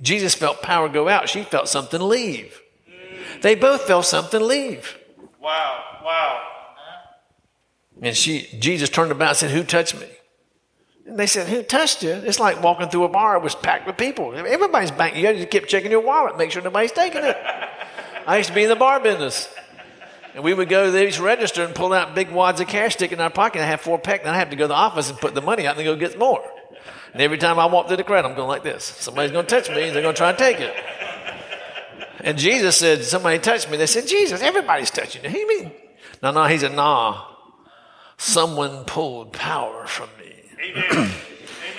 Jesus felt power go out. She felt something leave. They both felt something leave. Wow. Wow. And she, Jesus turned about and said, Who touched me? And they said, Who touched you? It's like walking through a bar. It was packed with people. Everybody's back. You just keep checking your wallet, make sure nobody's taking it. I used to be in the bar business. And we would go to each register and pull out big wads of cash, stick in our pocket, I have four pack. Then I have to go to the office and put the money out and go get more. And every time I walk through the crowd, I'm going like this. Somebody's going to touch me, and they're going to try and take it. And Jesus said, Somebody touched me. They said, Jesus, everybody's touching you. He mean, no, no. He said, Nah. Someone pulled power from me. Amen.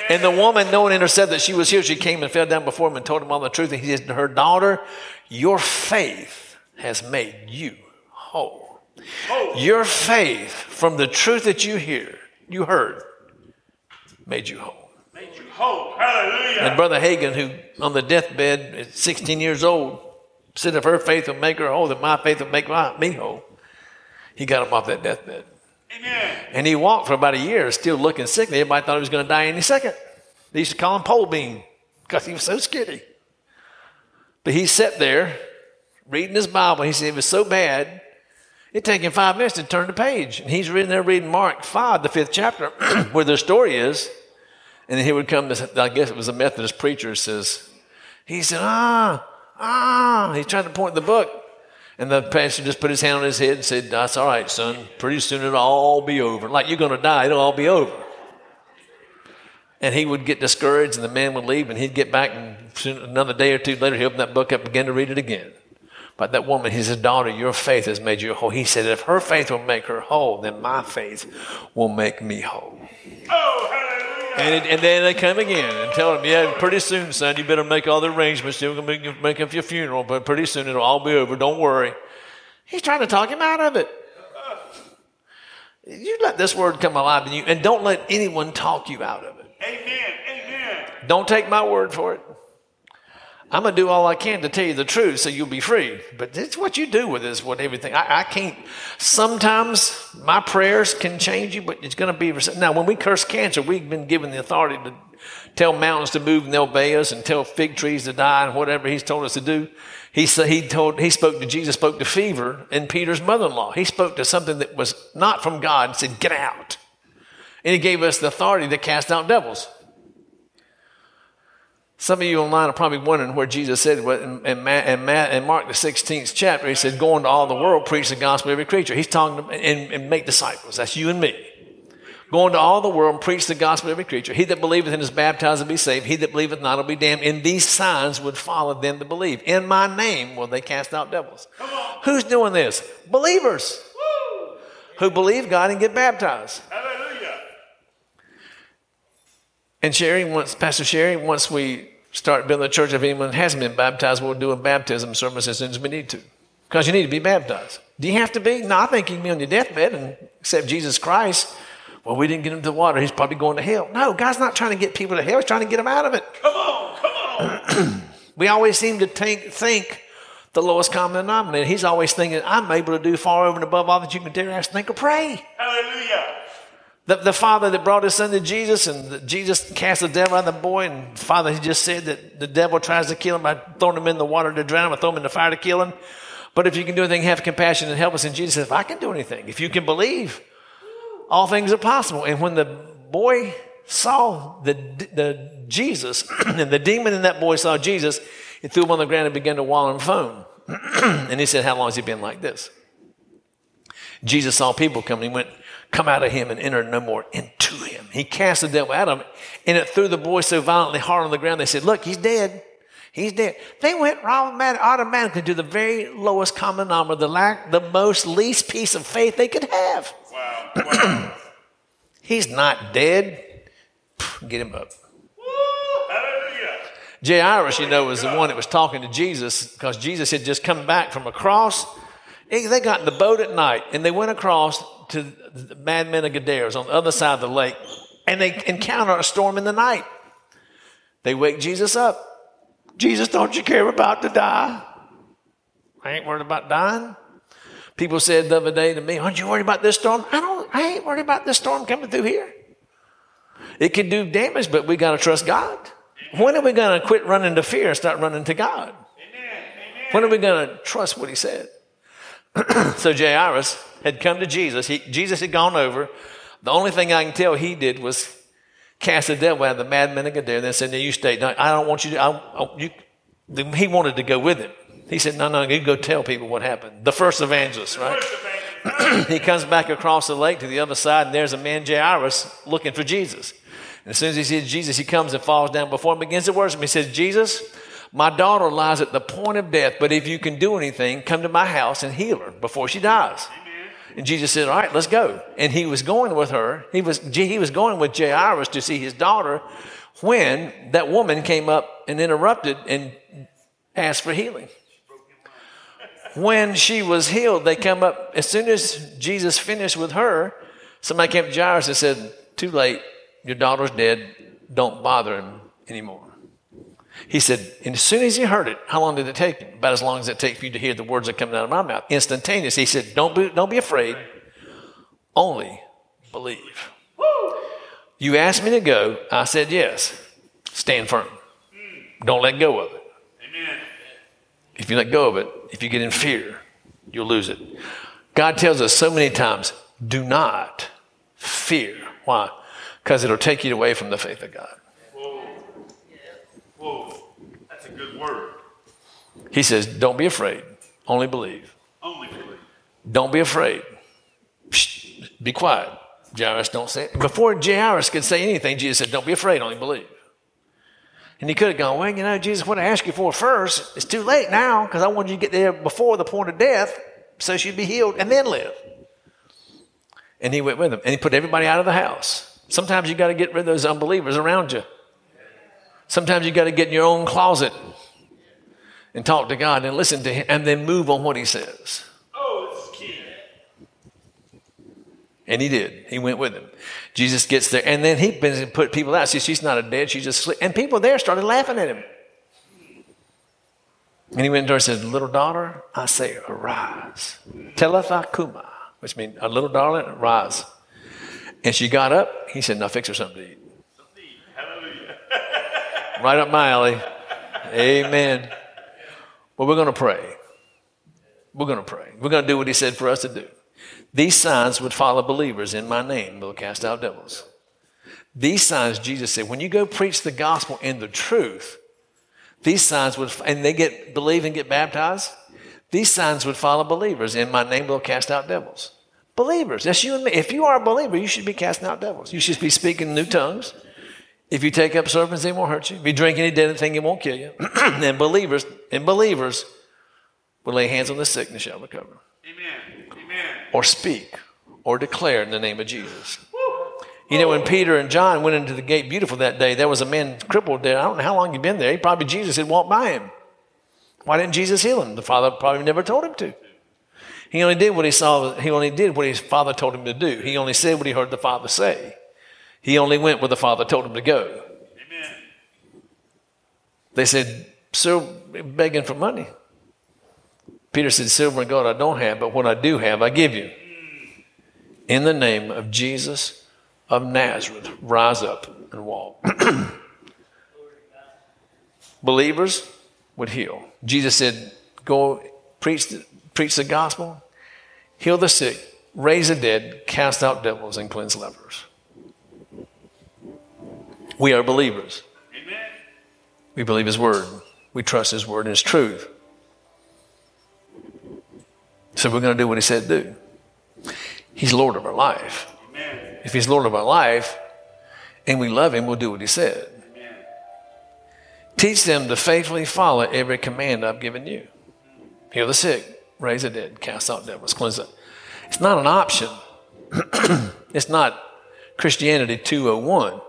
And the woman, knowing in her said that she was here, she came and fell down before him and told him all the truth. And he said to her, Daughter, your faith has made you whole. Your faith from the truth that you hear, you heard, made you whole. Made you whole. Hallelujah. And Brother Hagin, who on the deathbed at 16 years old, said if her faith will make her whole, then my faith will make my, me whole. He got him off that deathbed. Amen. And he walked for about a year, still looking sickly. Everybody thought he was going to die any second. They used to call him Pole Bean because he was so skinny. But he sat there reading his Bible. He said it was so bad, it took him five minutes to turn the page. And he's reading there, reading Mark 5, the fifth chapter, (clears throat) where the story is. And then he would come, to, I guess it was a Methodist preacher, says, he said, ah, ah. He's trying to point the book. And the pastor just put his hand on his head and said, That's all right, son. Pretty soon it'll all be over. Like you're going to die, it'll all be over. And he would get discouraged, and the man would leave, and he'd get back, and another day or two later, he'd open that book up and begin to read it again. But that woman, he said, Daughter, your faith has made you whole. He said, If her faith will make her whole, then my faith will make me whole. Oh. And, it, and then they come again and tell him, yeah, pretty soon, son, you better make all the arrangements. You're going to make, make up your funeral, but pretty soon it'll all be over. Don't worry. He's trying to talk him out of it. You let this word come alive in you, and don't let anyone talk you out of it. Amen. Amen. Don't take my word for it. I'm going to do all I can to tell you the truth so you'll be free. But it's what you do with this, what everything. I, I can't. Sometimes my prayers can change you, but it's going to be. Now, when we curse cancer, we've been given the authority to tell mountains to move and they'll obey us and tell fig trees to die and whatever he's told us to do. He, said, he, told, he spoke to Jesus, spoke to fever and Peter's mother in law. He spoke to something that was not from God and said, Get out. And he gave us the authority to cast out devils. Some of you online are probably wondering where Jesus said in, in, in, Mark the 16th chapter, he said, Go into all the world, preach the gospel to every creature. He's talking to, and, and make disciples. That's you and me. Go into all the world and preach the gospel to every creature. He that believeth and is baptized will be saved. He that believeth not will be damned. And these signs would follow them that believe. In my name will they cast out devils. Who's doing this? Believers Woo. who believe God and get baptized. Hallelujah. And Sherry, once Pastor Sherry, once we start building the church, if anyone hasn't been baptized, we'll do a baptism service as soon as we need to. Because you need to be baptized. Do you have to be? No, I think you can be on your deathbed and accept Jesus Christ. Well, we didn't get him to the water. He's probably going to hell. No, God's not trying to get people to hell. He's trying to get them out of it. Come on. Come on. (clears throat) We always seem to think, think the lowest common denominator. He's always thinking, I'm able to do far over and above all that you can dare ask, think, or pray. Hallelujah. The, the father that brought his son to Jesus, and Jesus cast the devil out of the boy, and the father he just said that the devil tries to kill him by throwing him in the water to drown him, or throw him in the fire to kill him. But if you can do anything, have compassion and help us. And Jesus says, if I can do anything, if you can believe, all things are possible. And when the boy saw the, the Jesus, (clears throat) and the demon in that boy saw Jesus, he threw him on the ground and began to wallow and foam. (clears throat) and he said, How long has he been like this? Jesus saw people coming. He went, Come out of him and enter no more into him. He cast the devil out of him, and it threw the boy so violently hard on the ground, they said, Look, he's dead. He's dead. They went automatically to the very lowest common number, the, lack, the most least piece of faith they could have. Wow. (clears throat) wow. He's not dead. Get him up. Jairus, you know, was the one that was talking to Jesus because Jesus had just come back from a cross. They got in the boat at night and they went across to the madmen of Gadarenes on the other side of the lake and they encounter a storm in the night. They wake Jesus up. Jesus, don't you care about to die? I ain't worried about dying. People said the other day to me, Aren't you worried about this storm? I don't, I ain't worried about this storm coming through here. It can do damage, but we got to trust God. When are we going to quit running to fear and start running to God? When are we going to trust what He said? (clears throat) so Jairus had come to Jesus. He, Jesus had gone over. The only thing I can tell he did was cast the devil out of the madman of Gadara. Then said, "Now you stay. No, I don't want you to." I, I, you, he wanted to go with him. He said, "No, no, you go tell people what happened." The first evangelist, right? (clears throat) he comes back across the lake to the other side, and there's a man Jairus looking for Jesus. And as soon as he sees Jesus, he comes and falls down before him, begins to worship him. He says, "Jesus." My daughter lies at the point of death, but if you can do anything, come to my house and heal her before she dies. And Jesus said, All right, let's go. And he was going with her. He was, he was going with Jairus to see his daughter when that woman came up and interrupted and asked for healing. When she was healed, they come up. As soon as Jesus finished with her, somebody came to Jairus and said, Too late. Your daughter's dead. Don't bother him anymore. He said, and as soon as he heard it, how long did it take him? About as long as it takes for you to hear the words that come out of my mouth. Instantaneous. He said, don't be, don't be afraid. only believe. You asked me to go, I said yes. Stand firm. Don't let go of it. Amen. If you let go of it, if you get in fear, you'll lose it. God tells us so many times, do not fear. Why? Because it'll take you away from the faith of God. Whoa. That's a good word. He says, don't be afraid, only believe. Only believe. Don't be afraid. Psst, be quiet. Jairus, don't say it. Before Jairus could say anything, Jesus said, don't be afraid, only believe. And he could have gone, well, you know, Jesus, what I asked you for first, it's too late now because I wanted you to get there before the point of death so she'd be healed and then live. And he went with him and he put everybody out of the house. Sometimes you got to get rid of those unbelievers around you. Sometimes you got to get in your own closet and talk to God and listen to him and then move on what he says. Oh, this is key. And he did. He went with him. Jesus gets there, and then he put people out. See, she's not a dead, she's just asleep. And people there started laughing at him. And he went to her and said, Little daughter, I say, arise. Talitha kuma, which means, a little darling, arise. And she got up. He said, Now fix her something to eat. Right up my alley. Amen. Well, we're going to pray. We're going to pray. We're going to do what he said for us to do. These signs would follow believers in my name. They'll cast out devils. These signs, Jesus said, when you go preach the gospel in the truth, these signs would, and they get believe and get baptized. These signs would follow believers. In my name, they'll cast out devils. Believers, that's you and me. If you are a believer, you should be casting out devils. You should be speaking new tongues. If you take up serpents, they won't hurt you. If you drink any deadly thing, it won't kill you. (clears throat) and believers, and believers will lay hands on the sick and they shall recover. Amen. Amen. Or speak or declare in the name of Jesus. You know, when Peter and John went into the gate beautiful that day, there was a man crippled there. I don't know how long he'd been there. He probably Jesus had walked by him. Why didn't Jesus heal him? The father probably never told him to. He only did what he saw, he only did what his father told him to do. He only said what he heard the father say. He only went where the father told him to go. Amen. They said, Sir, begging for money. Peter said, Silver and gold I don't have, but what I do have, I give you. Hmm. In the name of Jesus of Nazareth, rise up and walk. (clears throat) Believers would heal. Jesus said, Go preach the, preach the gospel, heal the sick, raise the dead, cast out devils, and cleanse lepers. We are believers. Amen. We believe His word. We trust His word and His truth. So we're going to do what He said do. He's Lord of our life. Amen. If He's Lord of our life and we love Him, we'll do what He said. Amen. Teach them to faithfully follow every command I've given you. Heal the sick, raise the dead, cast out devils, cleanse them. It's not an option. (clears throat) it's not Christianity 201.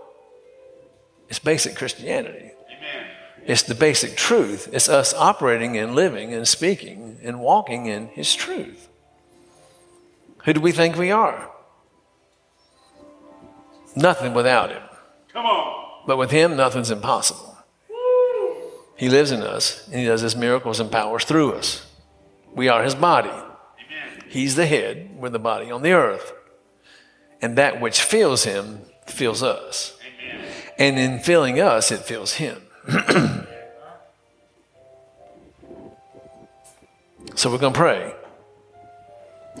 It's basic Christianity. Amen. It's the basic truth. It's us operating and living and speaking and walking in His truth. Who do we think we are? Nothing without Him. Come on. But with Him, nothing's impossible. He lives in us and He does His miracles and powers through us. We are His body. Amen. He's the head, we're the body on the earth. And that which fills Him fills us. And in filling us, it fills Him. (clears throat) so we're going to pray.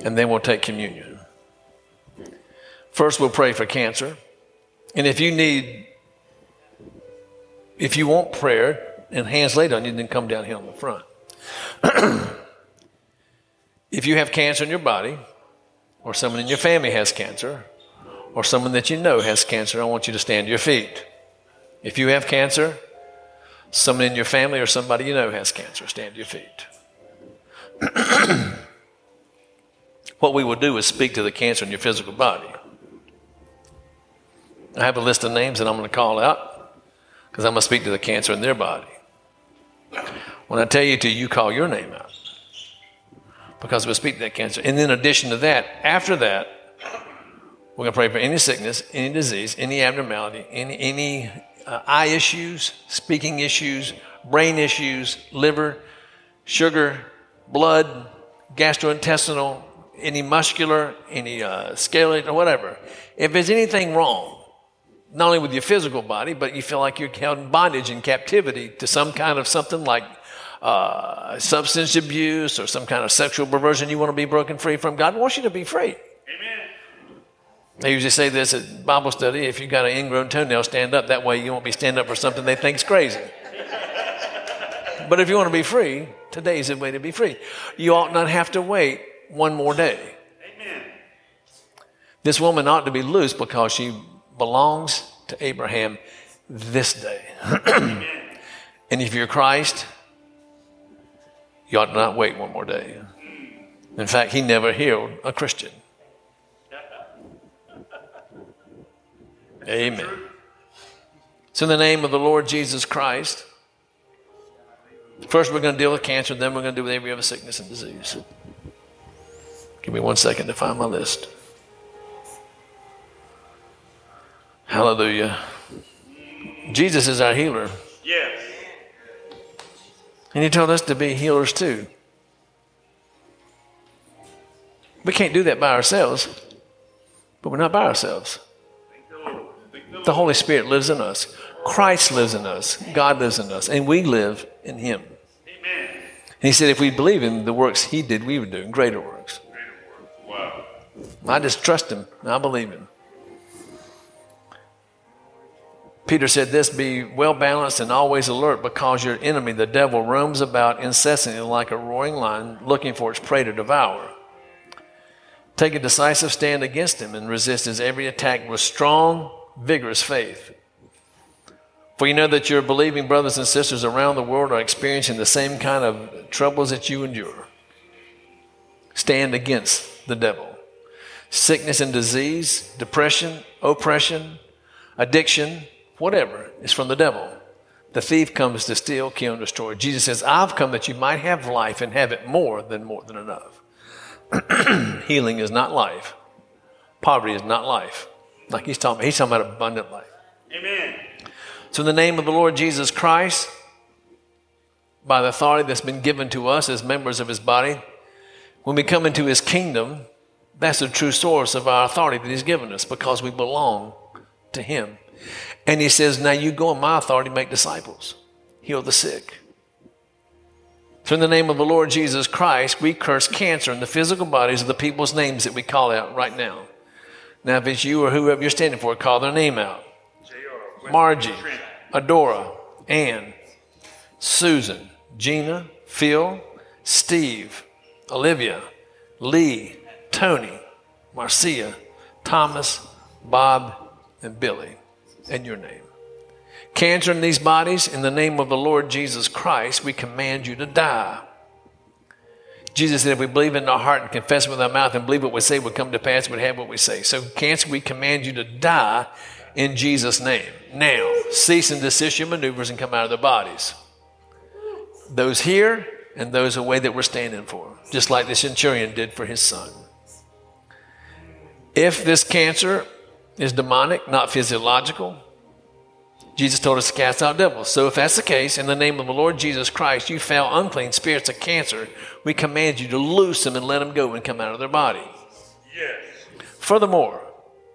And then we'll take communion. First, we'll pray for cancer. And if you need, if you want prayer and hands laid on you, then come down here on the front. (clears throat) if you have cancer in your body, or someone in your family has cancer, or someone that you know has cancer, I want you to stand to your feet. If you have cancer, someone in your family or somebody you know has cancer, stand to your feet. (clears throat) what we will do is speak to the cancer in your physical body. I have a list of names that I'm going to call out because I'm going to speak to the cancer in their body. When I tell you to, you call your name out because we'll speak to that cancer. And in addition to that, after that, we're going to pray for any sickness, any disease, any abnormality, any, any uh, eye issues, speaking issues, brain issues, liver, sugar, blood, gastrointestinal, any muscular, any uh, skeletal, or whatever, if there's anything wrong, not only with your physical body, but you feel like you're held in bondage and captivity to some kind of something like uh, substance abuse or some kind of sexual perversion you want to be broken free from, God wants you to be free. I usually say this at Bible study if you've got an ingrown toenail, stand up. That way you won't be standing up for something they think's crazy. but if you want to be free, today's the way to be free. You ought not have to wait one more day. Amen. This woman ought to be loose because she belongs to Abraham this day. (clears throat) and if you're Christ, you ought not wait one more day. In fact, he never healed a Christian. Amen. So, in the name of the Lord Jesus Christ, first we're going to deal with cancer, then we're going to deal with every other sickness and disease. Give me one second to find my list. Hallelujah. Jesus is our healer. Yes. And he told us to be healers too. We can't do that by ourselves, but we're not by ourselves. The Holy Spirit lives in us. Christ lives in us. God lives in us. And we live in him. Amen. And he said if we believe in the works he did, we would do greater works. Greater work. Wow. I just trust him. I believe him. Peter said this be well balanced and always alert because your enemy, the devil, roams about incessantly like a roaring lion looking for its prey to devour. Take a decisive stand against him and resist his every attack with strong, vigorous faith. For you know that your believing brothers and sisters around the world are experiencing the same kind of troubles that you endure. Stand against the devil. Sickness and disease, depression, oppression, addiction, whatever is from the devil. The thief comes to steal, kill, and destroy. Jesus says, I've come that you might have life and have it more than more than enough. (clears throat) Healing is not life. Poverty is not life. Like he's talking, he's talking about abundant life. Amen. So, in the name of the Lord Jesus Christ, by the authority that's been given to us as members of his body, when we come into his kingdom, that's the true source of our authority that he's given us because we belong to him. And he says, Now you go in my authority, make disciples, heal the sick. So, in the name of the Lord Jesus Christ, we curse cancer in the physical bodies of the people's names that we call out right now. Now, if it's you or whoever you're standing for, call their name out. Margie, Adora, Ann, Susan, Gina, Phil, Steve, Olivia, Lee, Tony, Marcia, Thomas, Bob, and Billy, and your name. Cancer in these bodies, in the name of the Lord Jesus Christ, we command you to die. Jesus said, if we believe in our heart and confess with our mouth and believe what we say would come to pass, we'd have what we say. So, cancer, we command you to die in Jesus' name. Now, cease and desist your maneuvers and come out of their bodies. Those here and those away that we're standing for, just like the centurion did for his son. If this cancer is demonic, not physiological, Jesus told us to cast out devils. So if that's the case, in the name of the Lord Jesus Christ, you foul unclean spirits of cancer, we command you to loose them and let them go and come out of their body. Yes. Furthermore,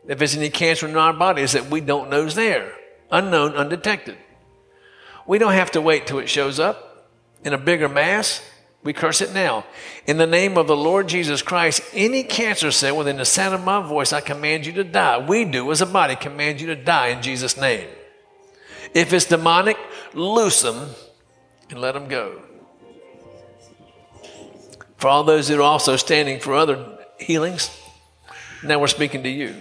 if there's any cancer in our bodies that we don't know is there, unknown, undetected, we don't have to wait till it shows up in a bigger mass. We curse it now. In the name of the Lord Jesus Christ, any cancer cell within the sound of my voice, I command you to die. We do as a body command you to die in Jesus' name. If it's demonic, loose them and let them go. For all those that are also standing for other healings, now we're speaking to you.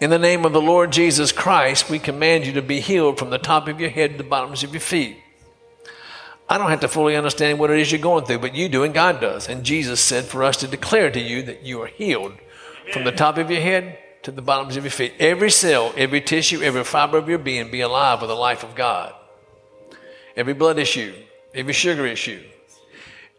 In the name of the Lord Jesus Christ, we command you to be healed from the top of your head to the bottoms of your feet. I don't have to fully understand what it is you're going through, but you do and God does. And Jesus said for us to declare to you that you are healed from the top of your head to the bottoms of your feet. Every cell, every tissue, every fiber of your being be alive with the life of God. Every blood issue, every sugar issue,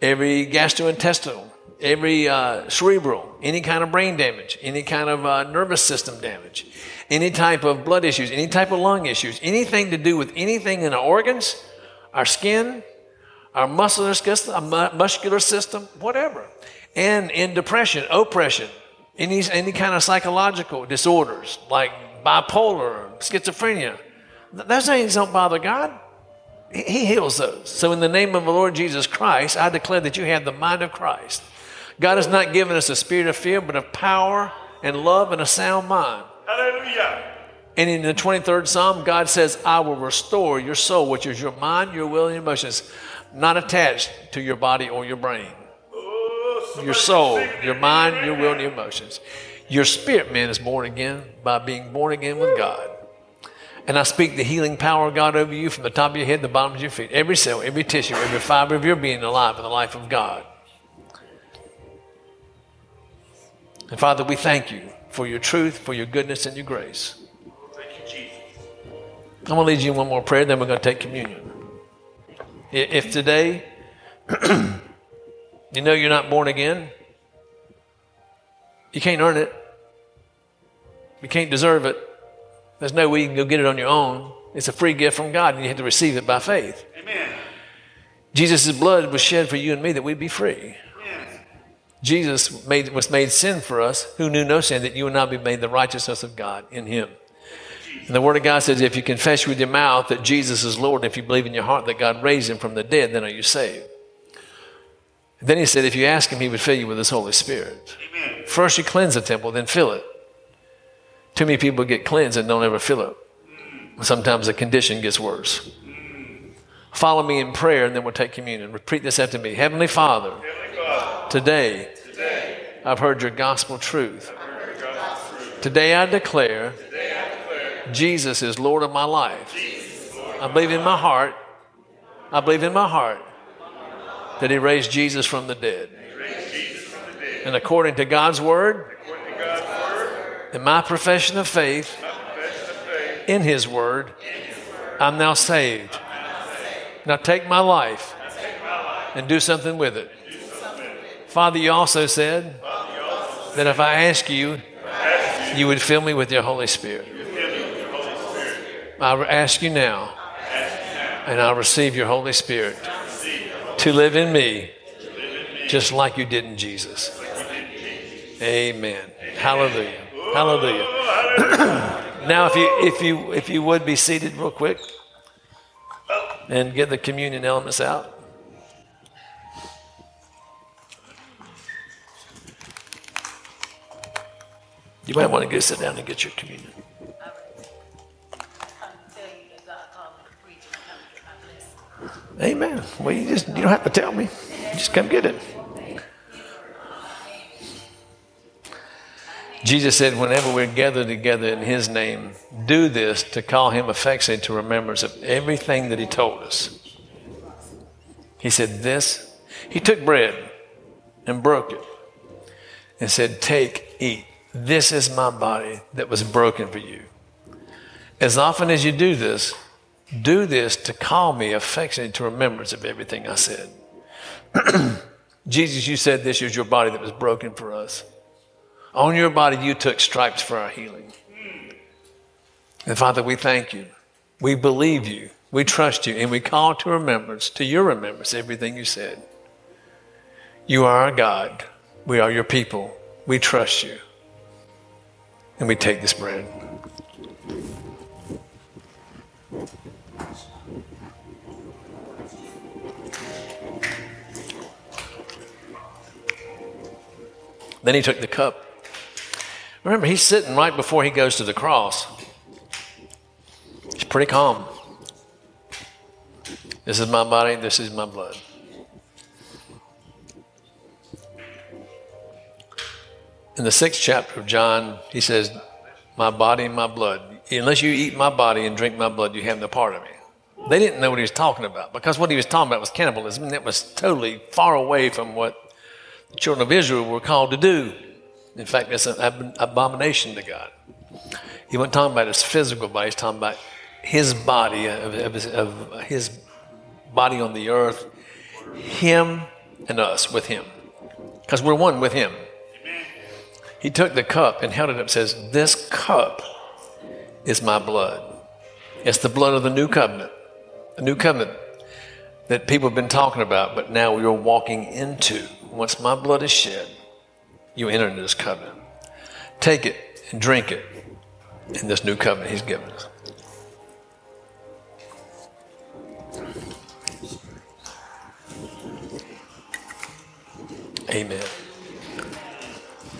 every gastrointestinal, every uh, cerebral, any kind of brain damage, any kind of uh, nervous system damage, any type of blood issues, any type of lung issues, anything to do with anything in our organs, our skin, our muscular system, our muscular system, whatever. and in depression, oppression, any, any kind of psychological disorders like bipolar, schizophrenia. Those things don't bother God. He heals those. So, in the name of the Lord Jesus Christ, I declare that you have the mind of Christ. God has not given us a spirit of fear, but of power and love and a sound mind. Hallelujah. And in the 23rd Psalm, God says, I will restore your soul, which is your mind, your will, and your emotions, not attached to your body or your brain. Your soul, your mind, your will, and your emotions. Your spirit man is born again by being born again with God. And I speak the healing power of God over you from the top of your head to the bottom of your feet. Every cell, every tissue, every fiber of your being alive in the life of God. And Father, we thank you for your truth, for your goodness, and your grace. Thank you, Jesus. I'm going to lead you in one more prayer, then we're going to take communion. If today (clears throat) you know you're not born again, you can't earn it, you can't deserve it. There's no way you can go get it on your own. It's a free gift from God, and you have to receive it by faith. Amen. Jesus' blood was shed for you and me that we'd be free. Yes. Jesus made, was made sin for us, who knew no sin, that you and I be made the righteousness of God in him. And the Word of God says, if you confess with your mouth that Jesus is Lord, and if you believe in your heart that God raised him from the dead, then are you saved. Then he said, if you ask him, he would fill you with his Holy Spirit. Amen. First you cleanse the temple, then fill it. Too many people get cleansed and don't ever fill it. Sometimes the condition gets worse. Follow me in prayer, and then we'll take communion. Repeat this after me. Heavenly Father, Heavenly God, today today I've heard your gospel truth. Heard God's truth. Today I declare Today I declare Jesus is Lord of my life. I believe in my heart, I believe in my heart that He raised Jesus from the dead. And according to God's word and my profession of faith of faith, in His word, I'm now saved. Now take my life and do something with it. Father, you also said that if I ask you, you would fill me with your Holy Spirit. I ask you now, and I'll receive your Holy Spirit to live in me, just like you did in Jesus. Amen. Hallelujah. Hallelujah. (clears throat) Now, if you if you if you would be seated real quick and get the communion elements out. You might want to go sit down and get your communion. Amen. Well, you just you don't have to tell me. Just come get it. Jesus said, whenever we're gathered together in His name, do this to call Him affectionately to remembrance of everything that He told us. He said, This. He took bread and broke it and said, Take, eat. This is my body that was broken for you. As often as you do this, do this to call me affectionately to remembrance of everything I said. (clears throat) Jesus, you said this is your body that was broken for us. On your body, you took stripes for our healing. And Father, we thank you. We believe you. We trust you. And we call to remembrance, to your remembrance, everything you said. You are our God. We are your people. We trust you. And we take this bread. Then he took the cup. Remember, he's sitting right before he goes to the cross. He's pretty calm. This is my body, this is my blood. In the sixth chapter of John, he says, My body and my blood. Unless you eat my body and drink my blood, you have no part of me. They didn't know what he was talking about because what he was talking about was cannibalism, and it was totally far away from what children of Israel were called to do. In fact, it's an ab- abomination to God. He wasn't talking about his physical body, he's talking about his body, uh, of, of his, of his body on the earth, him and us with him. Because we're one with him. He took the cup and held it up and says, This cup is my blood. It's the blood of the new covenant. The new covenant. That people have been talking about, but now you're walking into. Once my blood is shed, you enter into this covenant. Take it and drink it in this new covenant He's given us. Amen.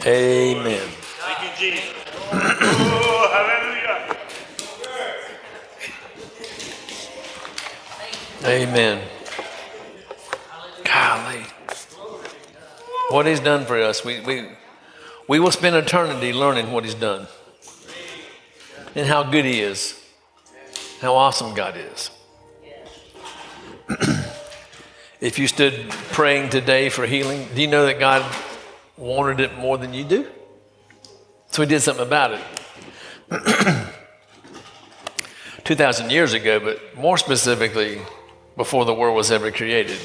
Amen. Thank you, Jesus. (clears throat) oh, hallelujah. Amen. Golly. What he's done for us, we, we, we will spend eternity learning what he's done and how good he is, how awesome God is. (clears throat) if you stood praying today for healing, do you know that God wanted it more than you do? So he did something about it. (clears throat) 2,000 years ago, but more specifically, before the world was ever created,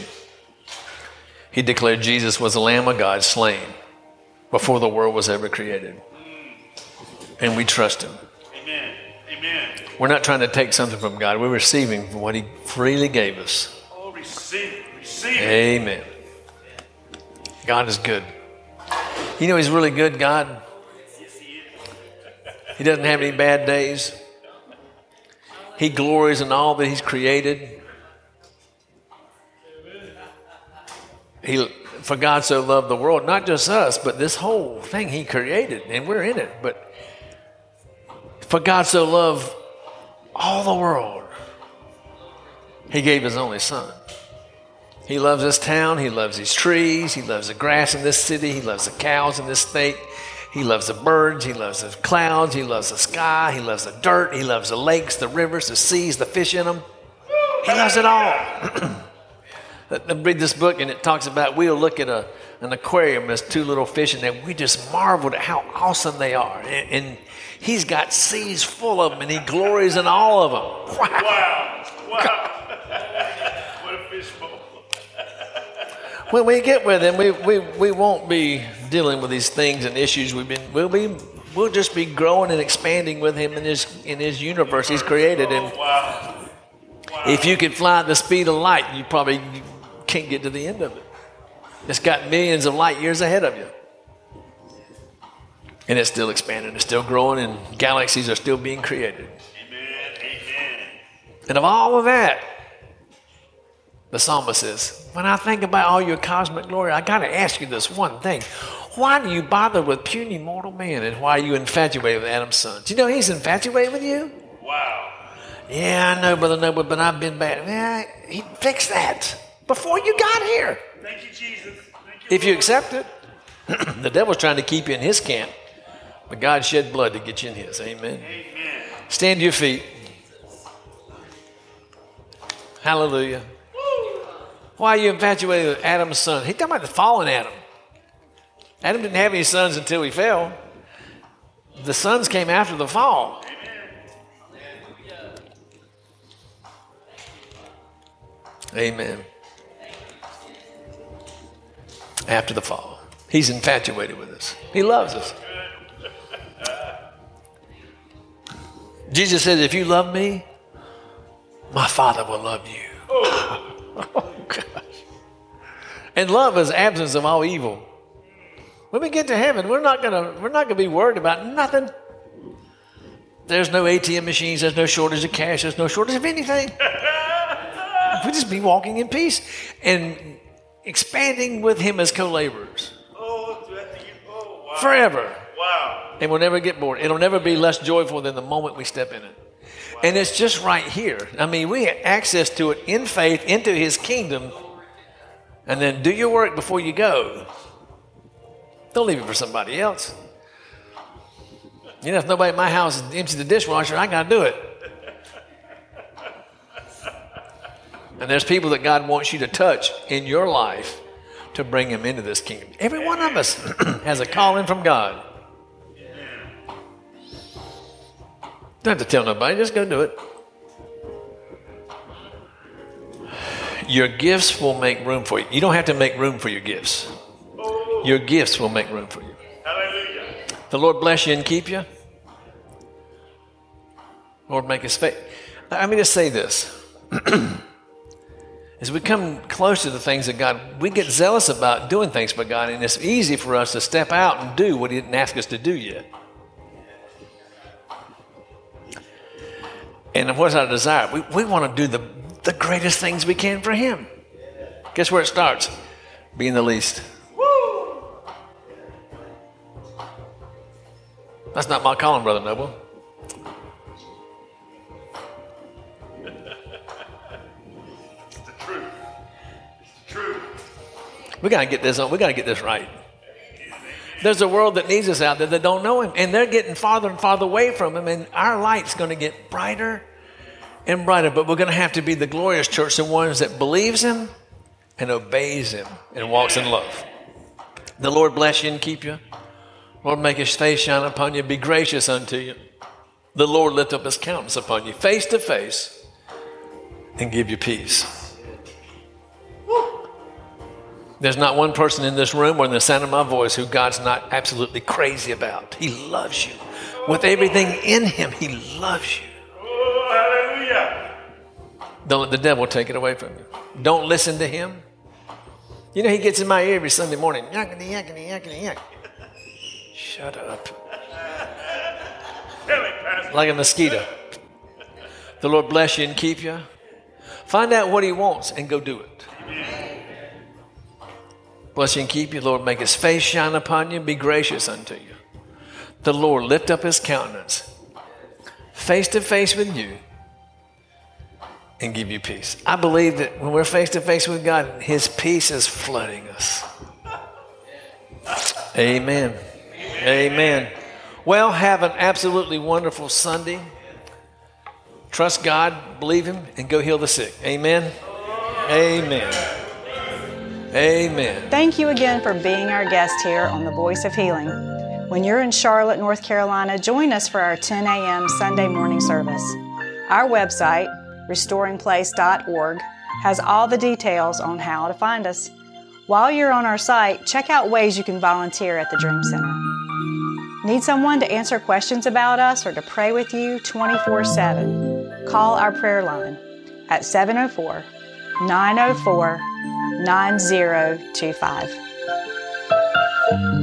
he declared Jesus was the Lamb of God slain before the world was ever created. And we trust him. Amen. Amen. We're not trying to take something from God, we're receiving from what he freely gave us. Oh, receive. Receive. Amen. God is good. You know, He's really good, God. He doesn't have any bad days. He glories in all that He's created. He, for God so loved the world, not just us, but this whole thing He created, and we're in it. But for God so loved all the world, He gave His only Son. He loves this town. He loves these trees. He loves the grass in this city. He loves the cows in this state. He loves the birds. He loves the clouds. He loves the sky. He loves the dirt. He loves the lakes, the rivers, the seas, the fish in them. He loves it all. (clears throat) I read this book and it talks about we'll look at a, an aquarium as two little fish and then we just marveled at how awesome they are. And, and he's got seas full of them and he glories in all of them. Wow. Wow. Wow. (laughs) what a fishbowl. (laughs) when we get with him, we, we, we won't be dealing with these things and issues we've been. We'll be we'll just be growing and expanding with him in his in his universe he's created. And Wow. if you could fly at the speed of light, you probably can't get to the end of it. It's got millions of light years ahead of you. And it's still expanding, it's still growing, and galaxies are still being created. Amen. Amen. And of all of that, the psalmist says, When I think about all your cosmic glory, I got to ask you this one thing. Why do you bother with puny mortal man and why are you infatuated with Adam's son? Do you know he's infatuated with you? Wow. Yeah, I know, Brother Noble, but I've been bad. Yeah, he fixed that before you got here. Thank you, Jesus. Thank you. If you accept it, (clears throat) the devil's trying to keep you in his camp, but God shed blood to get you in his. Amen. Amen. Stand to your feet. Hallelujah. Why are you infatuated with Adam's son? He's talking about the fallen Adam. Adam didn't have any sons until he fell. The sons came after the fall. Amen. After the fall. He's infatuated with us. He loves us. Jesus says, if you love me, my Father will love you. (laughs) oh, gosh. And love is absence of all evil. When we get to heaven, we're not gonna we're not gonna be worried about nothing. There's no ATM machines, there's no shortage of cash, there's no shortage of anything. (laughs) We'll just be walking in peace and expanding with him as Oh, that to you. Oh, wow. forever. Wow. And we'll never get bored. It'll never be less joyful than the moment we step in it. And it's just right here. I mean, we have access to it in faith into his kingdom. And then do your work before you go. Don't leave it for somebody else. You know, if nobody at my house empties the dishwasher, I got to do it. And there's people that God wants you to touch in your life to bring him into this kingdom. Every one of us (clears throat) has a calling from God. Don't have to tell nobody, just go do it. Your gifts will make room for you. You don't have to make room for your gifts. Your gifts will make room for you. Hallelujah. The Lord bless you and keep you. Lord, make his face. Let me just say this. (clears throat) As we come close to the things of God, we get zealous about doing things for God, and it's easy for us to step out and do what He didn't ask us to do yet. And what's our desire? We, we want to do the, the greatest things we can for Him. Guess where it starts? Being the least. That's not my calling, Brother Noble. We got to get this on. We got to get this right. There's a world that needs us out there that don't know Him, and they're getting farther and farther away from Him, and our light's going to get brighter and brighter. But we're going to have to be the glorious church, the ones that believes Him and obeys Him and walks in love. The Lord bless you and keep you. Lord, make His face shine upon you, be gracious unto you. The Lord lift up His countenance upon you, face to face, and give you peace. There's not one person in this room or in the sound of my voice who God's not absolutely crazy about. He loves you. With everything in Him, He loves you. Oh, hallelujah. Don't let the devil take it away from you. Don't listen to him. You know, he gets in my ear every Sunday morning. Yakety, yakety, yakety, yak. Shut up. Like a mosquito. The Lord bless you and keep you. Find out what he wants and go do it. Bless you and keep you. Lord, make his face shine upon you. and Be gracious unto you. The Lord lift up his countenance, face to face with you, and give you peace. I believe that when we're face to face with God, his peace is flooding us. Amen. Amen. Well, have an absolutely wonderful Sunday. Trust God, believe Him, and go heal the sick. Amen. Amen. Amen. Thank you again for being our guest here on The Voice of Healing. When you're in Charlotte, North Carolina, join us for our 10 a.m. Sunday morning service. Our website, restoringplace.org, has all the details on how to find us. While you're on our site, check out ways you can volunteer at the Dream Center. Need someone to answer questions about us or to pray with you 24 7? Call our prayer line at 704 904 9025.